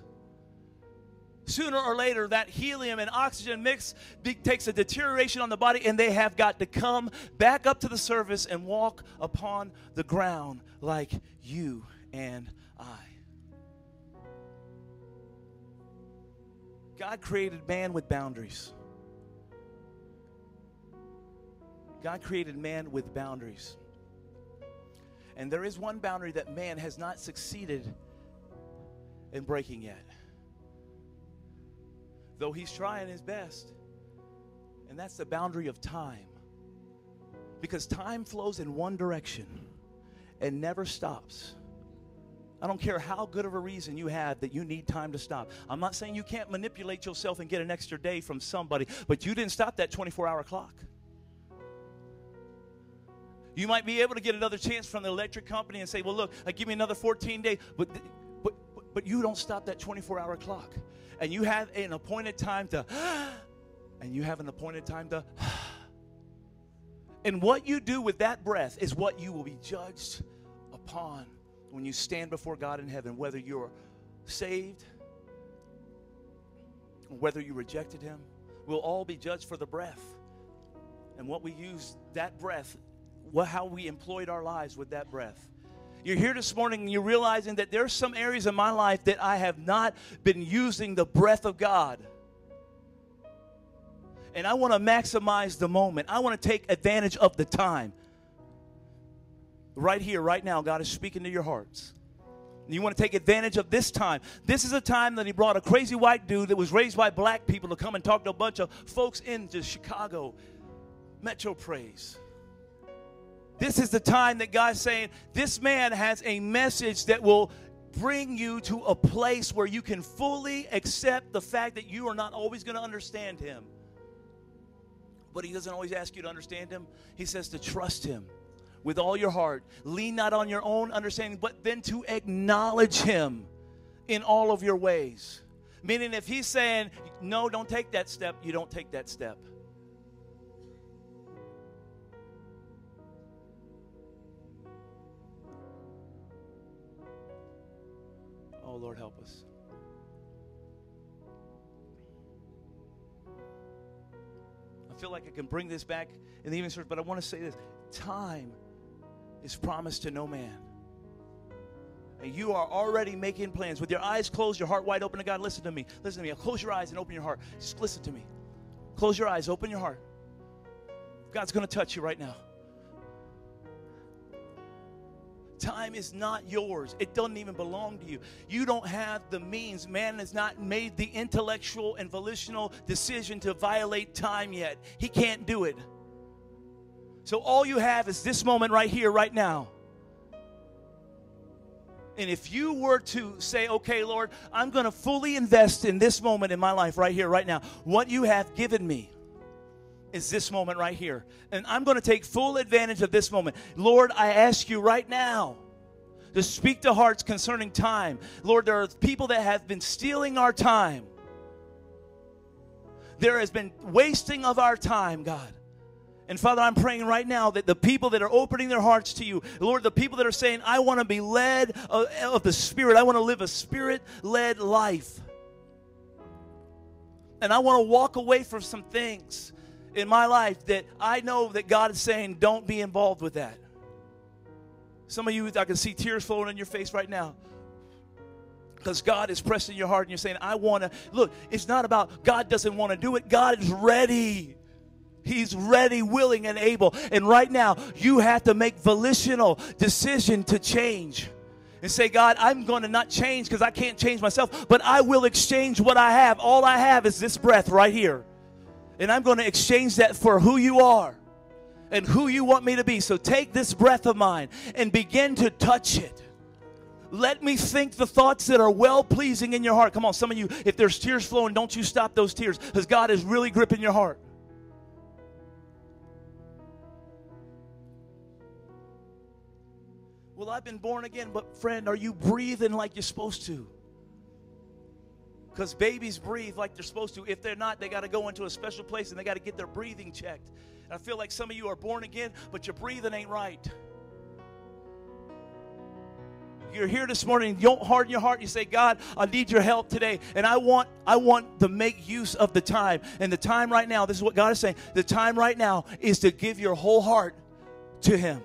Sooner or later, that helium and oxygen mix takes a deterioration on the body, and they have got to come back up to the surface and walk upon the ground like you and I. God created man with boundaries. God created man with boundaries. And there is one boundary that man has not succeeded in breaking yet. Though he's trying his best. And that's the boundary of time. Because time flows in one direction and never stops. I don't care how good of a reason you have that you need time to stop. I'm not saying you can't manipulate yourself and get an extra day from somebody, but you didn't stop that 24 hour clock. You might be able to get another chance from the electric company and say, well, look, uh, give me another 14 days, but, but, but you don't stop that 24 hour clock. And you have an appointed time to, and you have an appointed time to, and what you do with that breath is what you will be judged upon when you stand before God in heaven, whether you're saved whether you rejected Him, we'll all be judged for the breath. And what we use that breath, how we employed our lives with that breath. You're here this morning and you're realizing that there's some areas in my life that I have not been using the breath of God. And I want to maximize the moment. I want to take advantage of the time. Right here, right now, God is speaking to your hearts. You want to take advantage of this time. This is a time that He brought a crazy white dude that was raised by black people to come and talk to a bunch of folks into Chicago Metro Praise. This is the time that God's saying, This man has a message that will bring you to a place where you can fully accept the fact that you are not always going to understand Him. But He doesn't always ask you to understand Him, He says to trust Him with all your heart. Lean not on your own understanding, but then to acknowledge Him in all of your ways. Meaning, if He's saying, No, don't take that step, you don't take that step. Lord, help us. I feel like I can bring this back in the evening service, but I want to say this time is promised to no man. And you are already making plans with your eyes closed, your heart wide open to God. Listen to me. Listen to me. Close your eyes and open your heart. Just listen to me. Close your eyes, open your heart. God's going to touch you right now. Time is not yours. It doesn't even belong to you. You don't have the means. Man has not made the intellectual and volitional decision to violate time yet. He can't do it. So all you have is this moment right here, right now. And if you were to say, okay, Lord, I'm going to fully invest in this moment in my life right here, right now, what you have given me is this moment right here. And I'm going to take full advantage of this moment. Lord, I ask you right now to speak to hearts concerning time. Lord, there are people that have been stealing our time. There has been wasting of our time, God. And Father, I'm praying right now that the people that are opening their hearts to you, Lord, the people that are saying, I want to be led of, of the Spirit, I want to live a Spirit led life. And I want to walk away from some things in my life that I know that God is saying, don't be involved with that. Some of you, I can see tears flowing on your face right now. because God is pressing your heart and you're saying, I want to. Look, it's not about God doesn't want to do it, God is ready. He's ready, willing, and able. And right now, you have to make volitional decision to change. And say, God, I'm going to not change because I can't change myself, but I will exchange what I have. All I have is this breath right here. And I'm going to exchange that for who you are and who you want me to be. So take this breath of mine and begin to touch it. Let me think the thoughts that are well pleasing in your heart. Come on, some of you, if there's tears flowing, don't you stop those tears because God is really gripping your heart. Well, I've been born again, but friend, are you breathing like you're supposed to? Because babies breathe like they're supposed to. If they're not, they got to go into a special place and they got to get their breathing checked. And I feel like some of you are born again, but your breathing ain't right. You're here this morning, you don't harden your heart. You say, God, I need your help today. And I want, I want to make use of the time. And the time right now, this is what God is saying. The time right now is to give your whole heart to Him.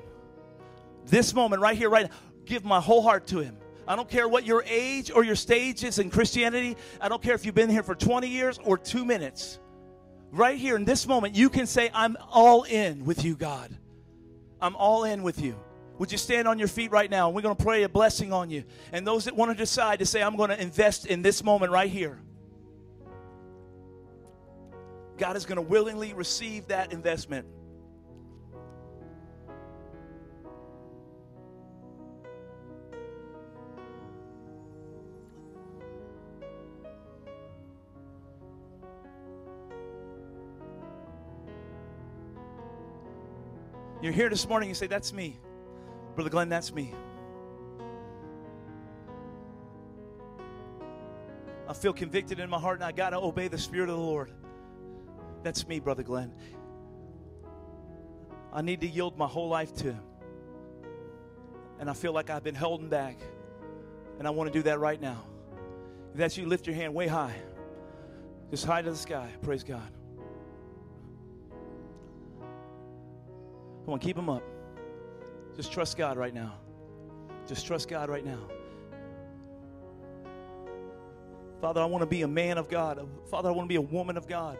This moment, right here, right now, give my whole heart to Him. I don't care what your age or your stage is in Christianity. I don't care if you've been here for 20 years or two minutes. Right here in this moment, you can say, I'm all in with you, God. I'm all in with you. Would you stand on your feet right now? And we're going to pray a blessing on you. And those that want to decide to say, I'm going to invest in this moment right here. God is going to willingly receive that investment. You're here this morning, you say, That's me. Brother Glenn, that's me. I feel convicted in my heart and I got to obey the Spirit of the Lord. That's me, Brother Glenn. I need to yield my whole life to Him. And I feel like I've been holding back. And I want to do that right now. If that's you, lift your hand way high. Just high to the sky. Praise God. Come on, keep them up. Just trust God right now. Just trust God right now. Father, I want to be a man of God. Father, I want to be a woman of God.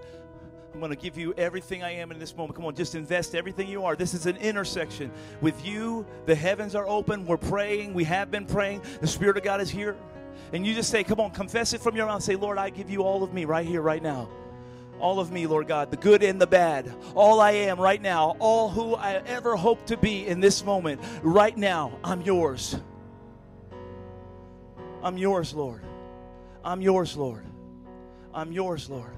I'm going to give you everything I am in this moment. Come on, just invest everything you are. This is an intersection. With you, the heavens are open. We're praying. We have been praying. The Spirit of God is here. And you just say, Come on, confess it from your mouth. Say, Lord, I give you all of me right here, right now all of me, Lord God, the good and the bad, all I am right now, all who I ever hope to be in this moment, right now, I'm yours. I'm yours, Lord. I'm yours, Lord. I'm yours, Lord.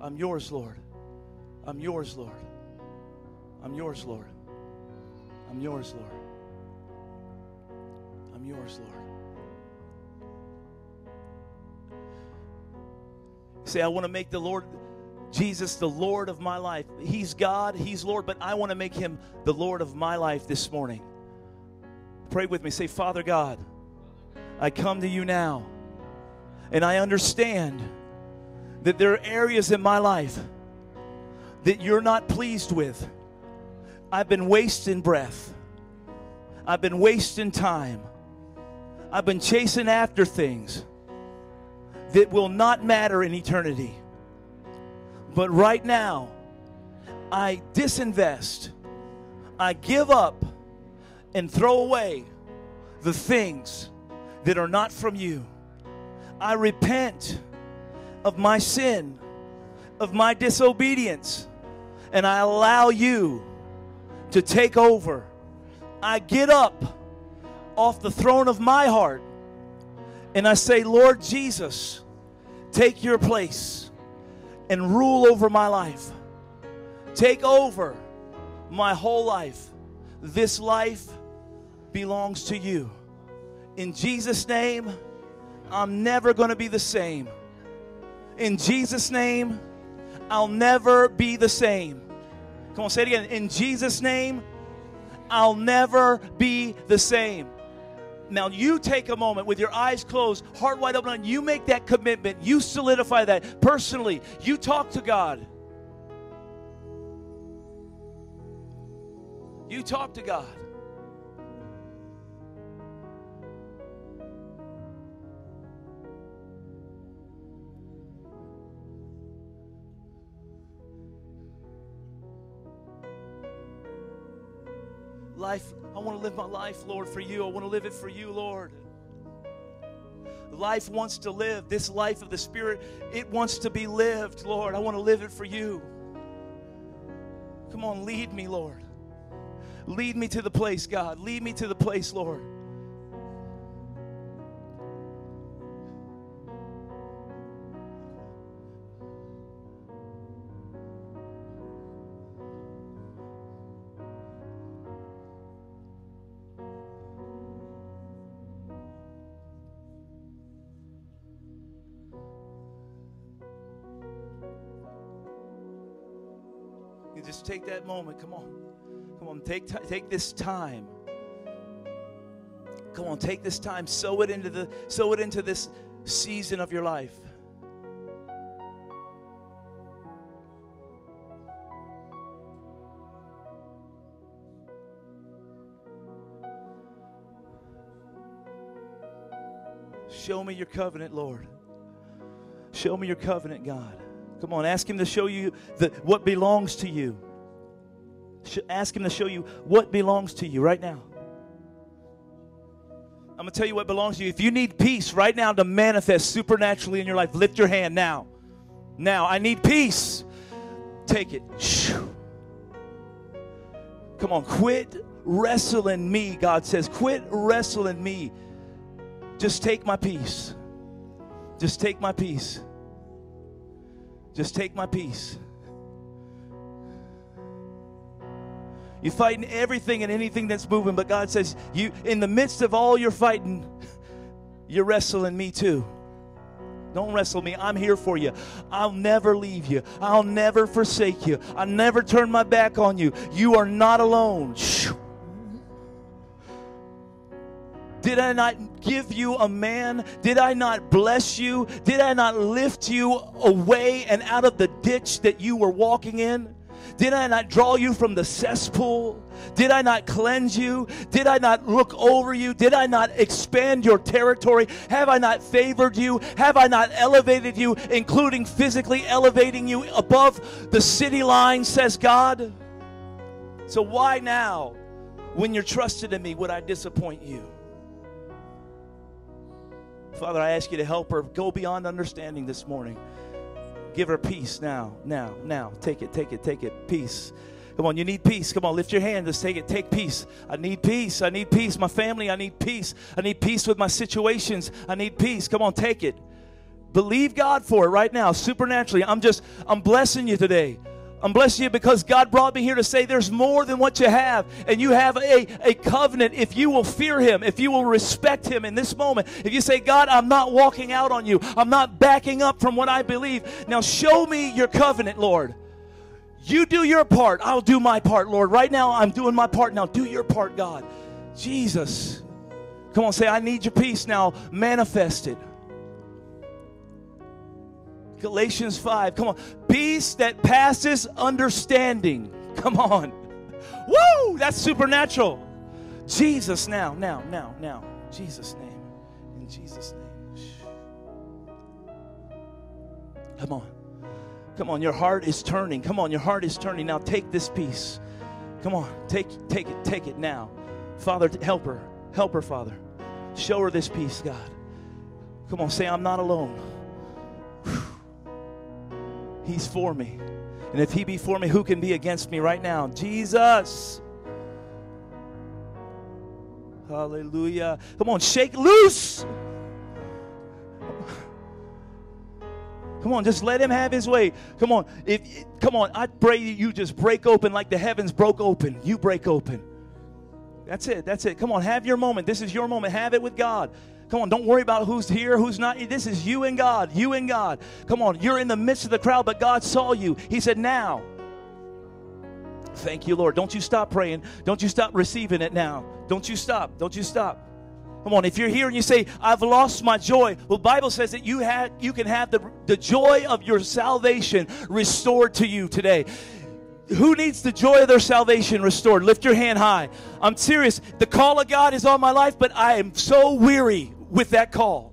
I'm yours, Lord. I'm yours, Lord. I'm yours, Lord. I'm yours, Lord. I'm yours, Lord. Say, I want to make the Lord Jesus the Lord of my life. He's God, He's Lord, but I want to make Him the Lord of my life this morning. Pray with me. Say, Father God, I come to you now, and I understand that there are areas in my life that you're not pleased with. I've been wasting breath, I've been wasting time, I've been chasing after things that will not matter in eternity. But right now, I disinvest, I give up, and throw away the things that are not from you. I repent of my sin, of my disobedience, and I allow you to take over. I get up off the throne of my heart and I say, Lord Jesus, take your place and rule over my life. Take over my whole life. This life belongs to you. In Jesus' name, I'm never going to be the same. In Jesus' name, I'll never be the same. Come on, say it again. In Jesus' name, I'll never be the same. Now you take a moment with your eyes closed, heart wide open, you make that commitment. You solidify that personally. You talk to God. You talk to God. Life, I want to live my life, Lord, for you. I want to live it for you, Lord. Life wants to live. This life of the Spirit, it wants to be lived, Lord. I want to live it for you. Come on, lead me, Lord. Lead me to the place, God. Lead me to the place, Lord. Moment. Come on. Come on. Take, ti- take this time. Come on, take this time, sow it into the sow it into this season of your life. Show me your covenant, Lord. Show me your covenant, God. Come on, ask Him to show you the, what belongs to you. Ask Him to show you what belongs to you right now. I'm going to tell you what belongs to you. If you need peace right now to manifest supernaturally in your life, lift your hand now. Now, I need peace. Take it. Come on, quit wrestling me, God says. Quit wrestling me. Just take my peace. Just take my peace. Just take my peace. You're fighting everything and anything that's moving, but God says, you in the midst of all your fighting, you're wrestling me too. Don't wrestle me. I'm here for you. I'll never leave you. I'll never forsake you. I'll never turn my back on you. You are not alone. Shoo. Did I not give you a man? Did I not bless you? Did I not lift you away and out of the ditch that you were walking in? Did I not draw you from the cesspool? Did I not cleanse you? Did I not look over you? Did I not expand your territory? Have I not favored you? Have I not elevated you, including physically elevating you above the city line, says God? So why now, when you're trusted in me, would I disappoint you? Father, I ask you to help her go beyond understanding this morning. Give her peace now, now, now. Take it, take it, take it. Peace. Come on, you need peace. Come on, lift your hand. Just take it. Take peace. I need peace. I need peace. My family, I need peace. I need peace with my situations. I need peace. Come on, take it. Believe God for it right now, supernaturally. I'm just, I'm blessing you today. I'm blessing you because God brought me here to say there's more than what you have. And you have a, a covenant if you will fear Him, if you will respect Him in this moment. If you say, God, I'm not walking out on you, I'm not backing up from what I believe. Now show me your covenant, Lord. You do your part, I'll do my part, Lord. Right now, I'm doing my part. Now do your part, God. Jesus. Come on, say, I need your peace now manifested. Galatians 5. Come on. Peace that passes understanding. Come on. Woo! That's supernatural. Jesus now, now, now, now. Jesus' name. In Jesus' name. Come on. Come on. Your heart is turning. Come on. Your heart is turning. Now take this peace. Come on. Take take it. Take it now. Father, help her. Help her, Father. Show her this peace, God. Come on. Say, I'm not alone. He's for me. And if he be for me, who can be against me right now? Jesus. Hallelujah. Come on, shake loose. Come on, just let him have his way. Come on. If come on, I pray you just break open like the heavens broke open. You break open. That's it. That's it. Come on, have your moment. This is your moment. Have it with God. Come on, don't worry about who's here, who's not. This is you and God, you and God. Come on, you're in the midst of the crowd, but God saw you. He said, Now. Thank you, Lord. Don't you stop praying. Don't you stop receiving it now. Don't you stop. Don't you stop. Come on, if you're here and you say, I've lost my joy, well, Bible says that you have you can have the, the joy of your salvation restored to you today. Who needs the joy of their salvation restored? Lift your hand high. I'm serious. The call of God is on my life, but I am so weary with that call.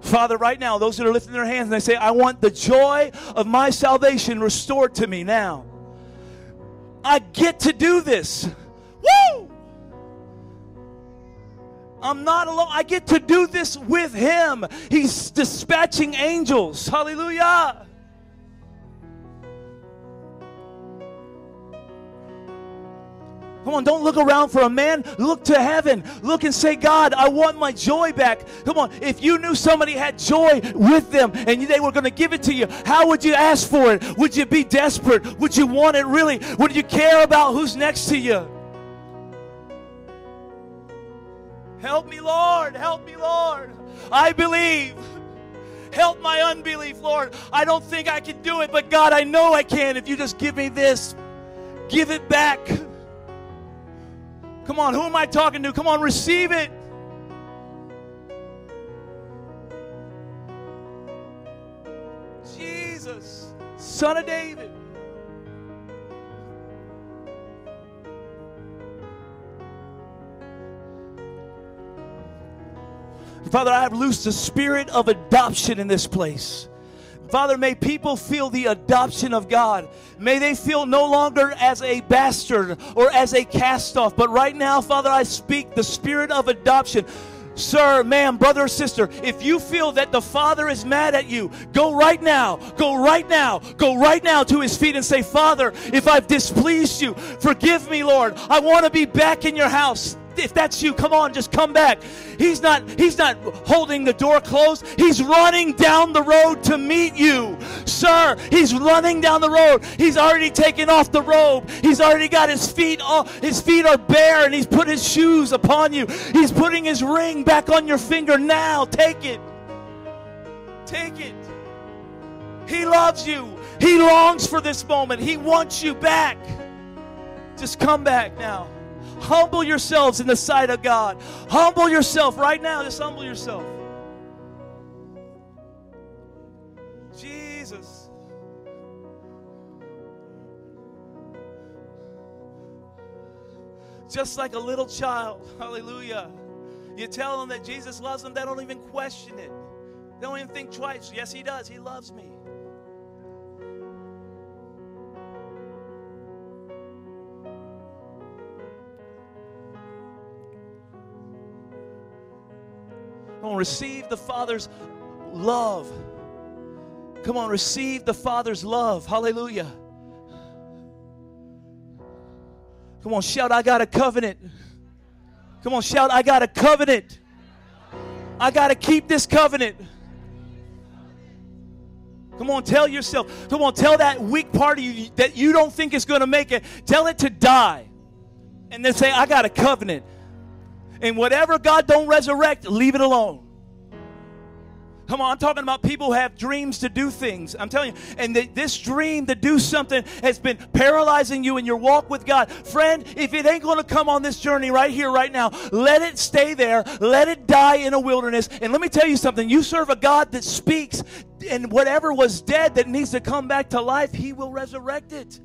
Father, right now, those that are lifting their hands and they say, I want the joy of my salvation restored to me now. I get to do this. Woo! I'm not alone. I get to do this with him. He's dispatching angels. Hallelujah. Come on, don't look around for a man. Look to heaven. Look and say, God, I want my joy back. Come on, if you knew somebody had joy with them and they were going to give it to you, how would you ask for it? Would you be desperate? Would you want it really? Would you care about who's next to you? Help me, Lord. Help me, Lord. I believe. Help my unbelief, Lord. I don't think I can do it, but God, I know I can if you just give me this. Give it back. Come on, who am I talking to? Come on, receive it. Jesus, Son of David. Father, I have loosed the spirit of adoption in this place. Father, may people feel the adoption of God. May they feel no longer as a bastard or as a cast off. But right now, Father, I speak the spirit of adoption. Sir, ma'am, brother, sister, if you feel that the Father is mad at you, go right now, go right now, go right now to his feet and say, Father, if I've displeased you, forgive me, Lord. I want to be back in your house if that's you come on just come back. He's not he's not holding the door closed. He's running down the road to meet you. Sir he's running down the road. He's already taken off the robe. He's already got his feet all his feet are bare and he's put his shoes upon you. He's putting his ring back on your finger now. Take it. Take it. He loves you. He longs for this moment. He wants you back. Just come back now Humble yourselves in the sight of God. Humble yourself right now. Just humble yourself. Jesus. Just like a little child. Hallelujah. You tell them that Jesus loves them, they don't even question it. They don't even think twice. Yes, He does. He loves me. Come on, receive the Father's love. Come on, receive the Father's love. Hallelujah. Come on, shout, I got a covenant. Come on, shout, I got a covenant. I got to keep this covenant. Come on, tell yourself. Come on, tell that weak part of you that you don't think is going to make it. Tell it to die. And then say, I got a covenant. And whatever God don't resurrect, leave it alone. Come on, I'm talking about people who have dreams to do things. I'm telling you. And the, this dream to do something has been paralyzing you in your walk with God. Friend, if it ain't going to come on this journey right here, right now, let it stay there. Let it die in a wilderness. And let me tell you something. You serve a God that speaks, and whatever was dead that needs to come back to life, He will resurrect it.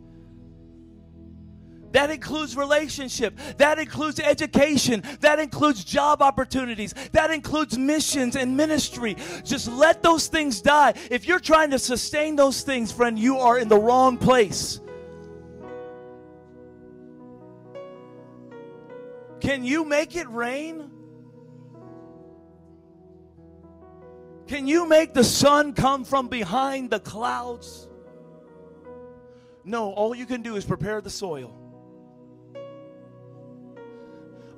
That includes relationship. That includes education. That includes job opportunities. That includes missions and ministry. Just let those things die. If you're trying to sustain those things, friend, you are in the wrong place. Can you make it rain? Can you make the sun come from behind the clouds? No, all you can do is prepare the soil.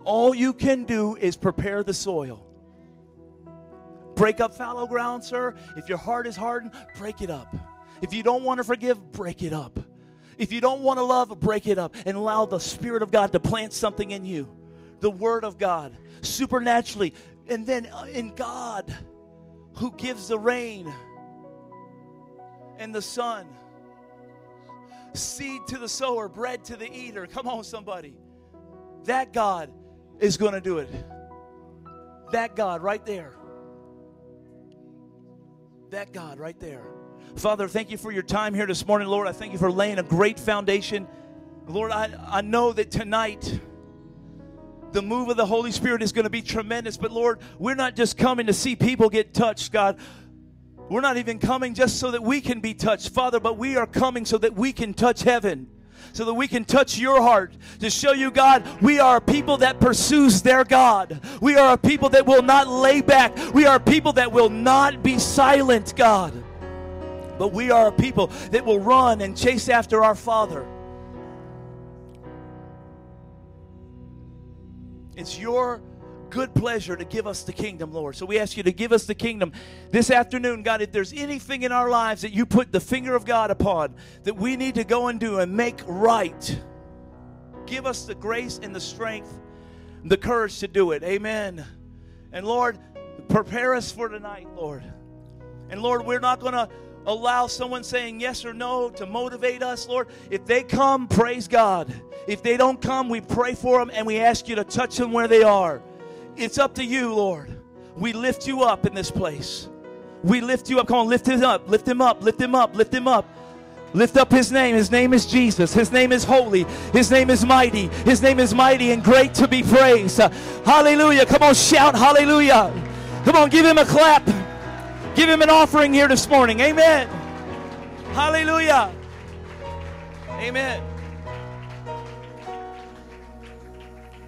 All you can do is prepare the soil. Break up fallow ground, sir. If your heart is hardened, break it up. If you don't want to forgive, break it up. If you don't want to love, break it up and allow the Spirit of God to plant something in you. The Word of God, supernaturally. And then uh, in God, who gives the rain and the sun, seed to the sower, bread to the eater. Come on, somebody. That God is going to do it. That God right there. That God right there. Father, thank you for your time here this morning, Lord. I thank you for laying a great foundation. Lord, I, I know that tonight the move of the Holy Spirit is going to be tremendous, but Lord, we're not just coming to see people get touched, God. We're not even coming just so that we can be touched, Father, but we are coming so that we can touch heaven. So that we can touch your heart to show you, God, we are a people that pursues their God. We are a people that will not lay back. We are a people that will not be silent, God. But we are a people that will run and chase after our Father. It's your good pleasure to give us the kingdom, Lord. So we ask you to give us the kingdom this afternoon, God. If there's anything in our lives that you put the finger of God upon that we need to go and do and make right, give us the grace and the strength, the courage to do it. Amen. And Lord, prepare us for tonight, Lord. And Lord, we're not going to allow someone saying yes or no to motivate us, Lord. If they come, praise God. If they don't come, we pray for them and we ask you to touch them where they are. It's up to you, Lord. We lift you up in this place. We lift you up. Come on, lift him up, lift him up, lift him up, lift him up. Lift up his name. His name is Jesus. His name is holy. His name is mighty. His name is mighty and great to be praised. Hallelujah. Come on, shout hallelujah. Come on, give him a clap. Give him an offering here this morning. Amen. Hallelujah. Amen.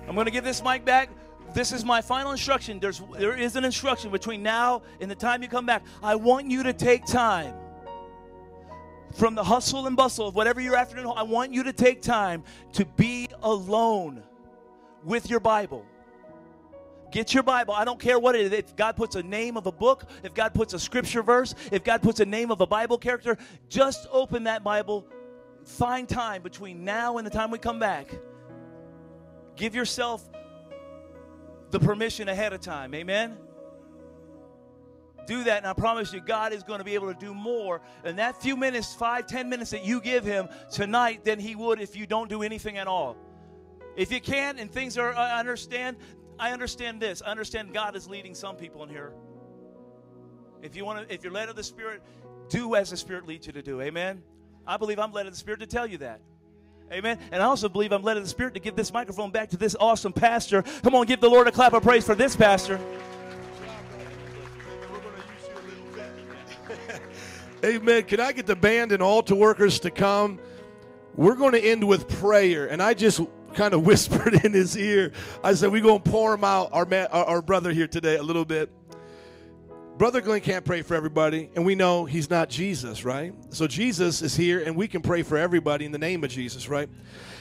I'm going to give this mic back. This is my final instruction. There's there is an instruction between now and the time you come back. I want you to take time from the hustle and bustle of whatever your afternoon. I want you to take time to be alone with your Bible. Get your Bible. I don't care what it is. If God puts a name of a book, if God puts a scripture verse, if God puts a name of a Bible character, just open that Bible. Find time between now and the time we come back. Give yourself the permission ahead of time. Amen? Do that, and I promise you, God is going to be able to do more in that few minutes, five, ten minutes that you give Him tonight than He would if you don't do anything at all. If you can and things are, I understand, I understand this. I understand God is leading some people in here. If you want to, if you're led of the Spirit, do as the Spirit leads you to do. Amen. I believe I'm led of the Spirit to tell you that. Amen. And I also believe I'm led in the Spirit to give this microphone back to this awesome pastor. Come on, give the Lord a clap of praise for this pastor. Amen. Can I get the band and altar workers to come? We're going to end with prayer. And I just kind of whispered in his ear. I said, We're going to pour him out, our, man, our, our brother here today, a little bit. Brother Glenn can't pray for everybody, and we know he's not Jesus, right? So Jesus is here, and we can pray for everybody in the name of Jesus, right?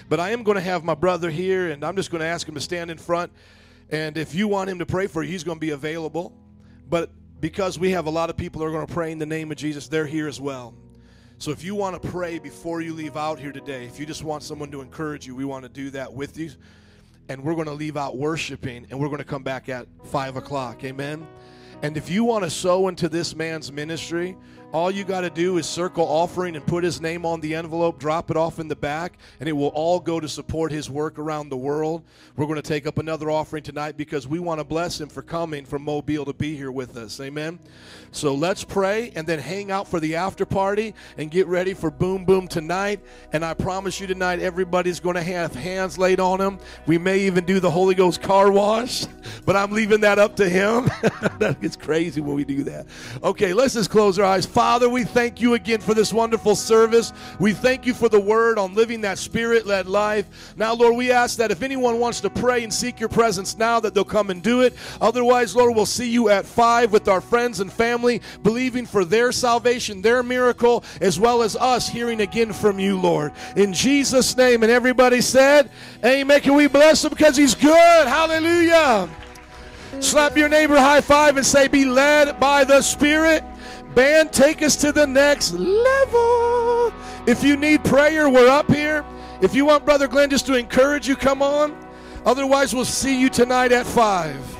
But I am going to have my brother here, and I'm just going to ask him to stand in front. And if you want him to pray for you, he's going to be available. But because we have a lot of people that are going to pray in the name of Jesus, they're here as well. So if you want to pray before you leave out here today, if you just want someone to encourage you, we want to do that with you. And we're going to leave out worshiping, and we're going to come back at 5 o'clock. Amen. And if you want to sow into this man's ministry, all you got to do is circle offering and put his name on the envelope, drop it off in the back, and it will all go to support his work around the world. We're going to take up another offering tonight because we want to bless him for coming from Mobile to be here with us. Amen. So let's pray and then hang out for the after party and get ready for Boom Boom tonight. And I promise you tonight, everybody's going to have hands laid on them. We may even do the Holy Ghost car wash, but I'm leaving that up to him. that gets crazy when we do that. Okay, let's just close our eyes. Father, we thank you again for this wonderful service. We thank you for the word on living that spirit led life. Now, Lord, we ask that if anyone wants to pray and seek your presence now, that they'll come and do it. Otherwise, Lord, we'll see you at five with our friends and family, believing for their salvation, their miracle, as well as us hearing again from you, Lord. In Jesus' name. And everybody said, Amen. Can we bless him because he's good? Hallelujah. Slap your neighbor high five and say, Be led by the Spirit. Band, take us to the next level. If you need prayer, we're up here. If you want Brother Glenn just to encourage you, come on. Otherwise, we'll see you tonight at 5.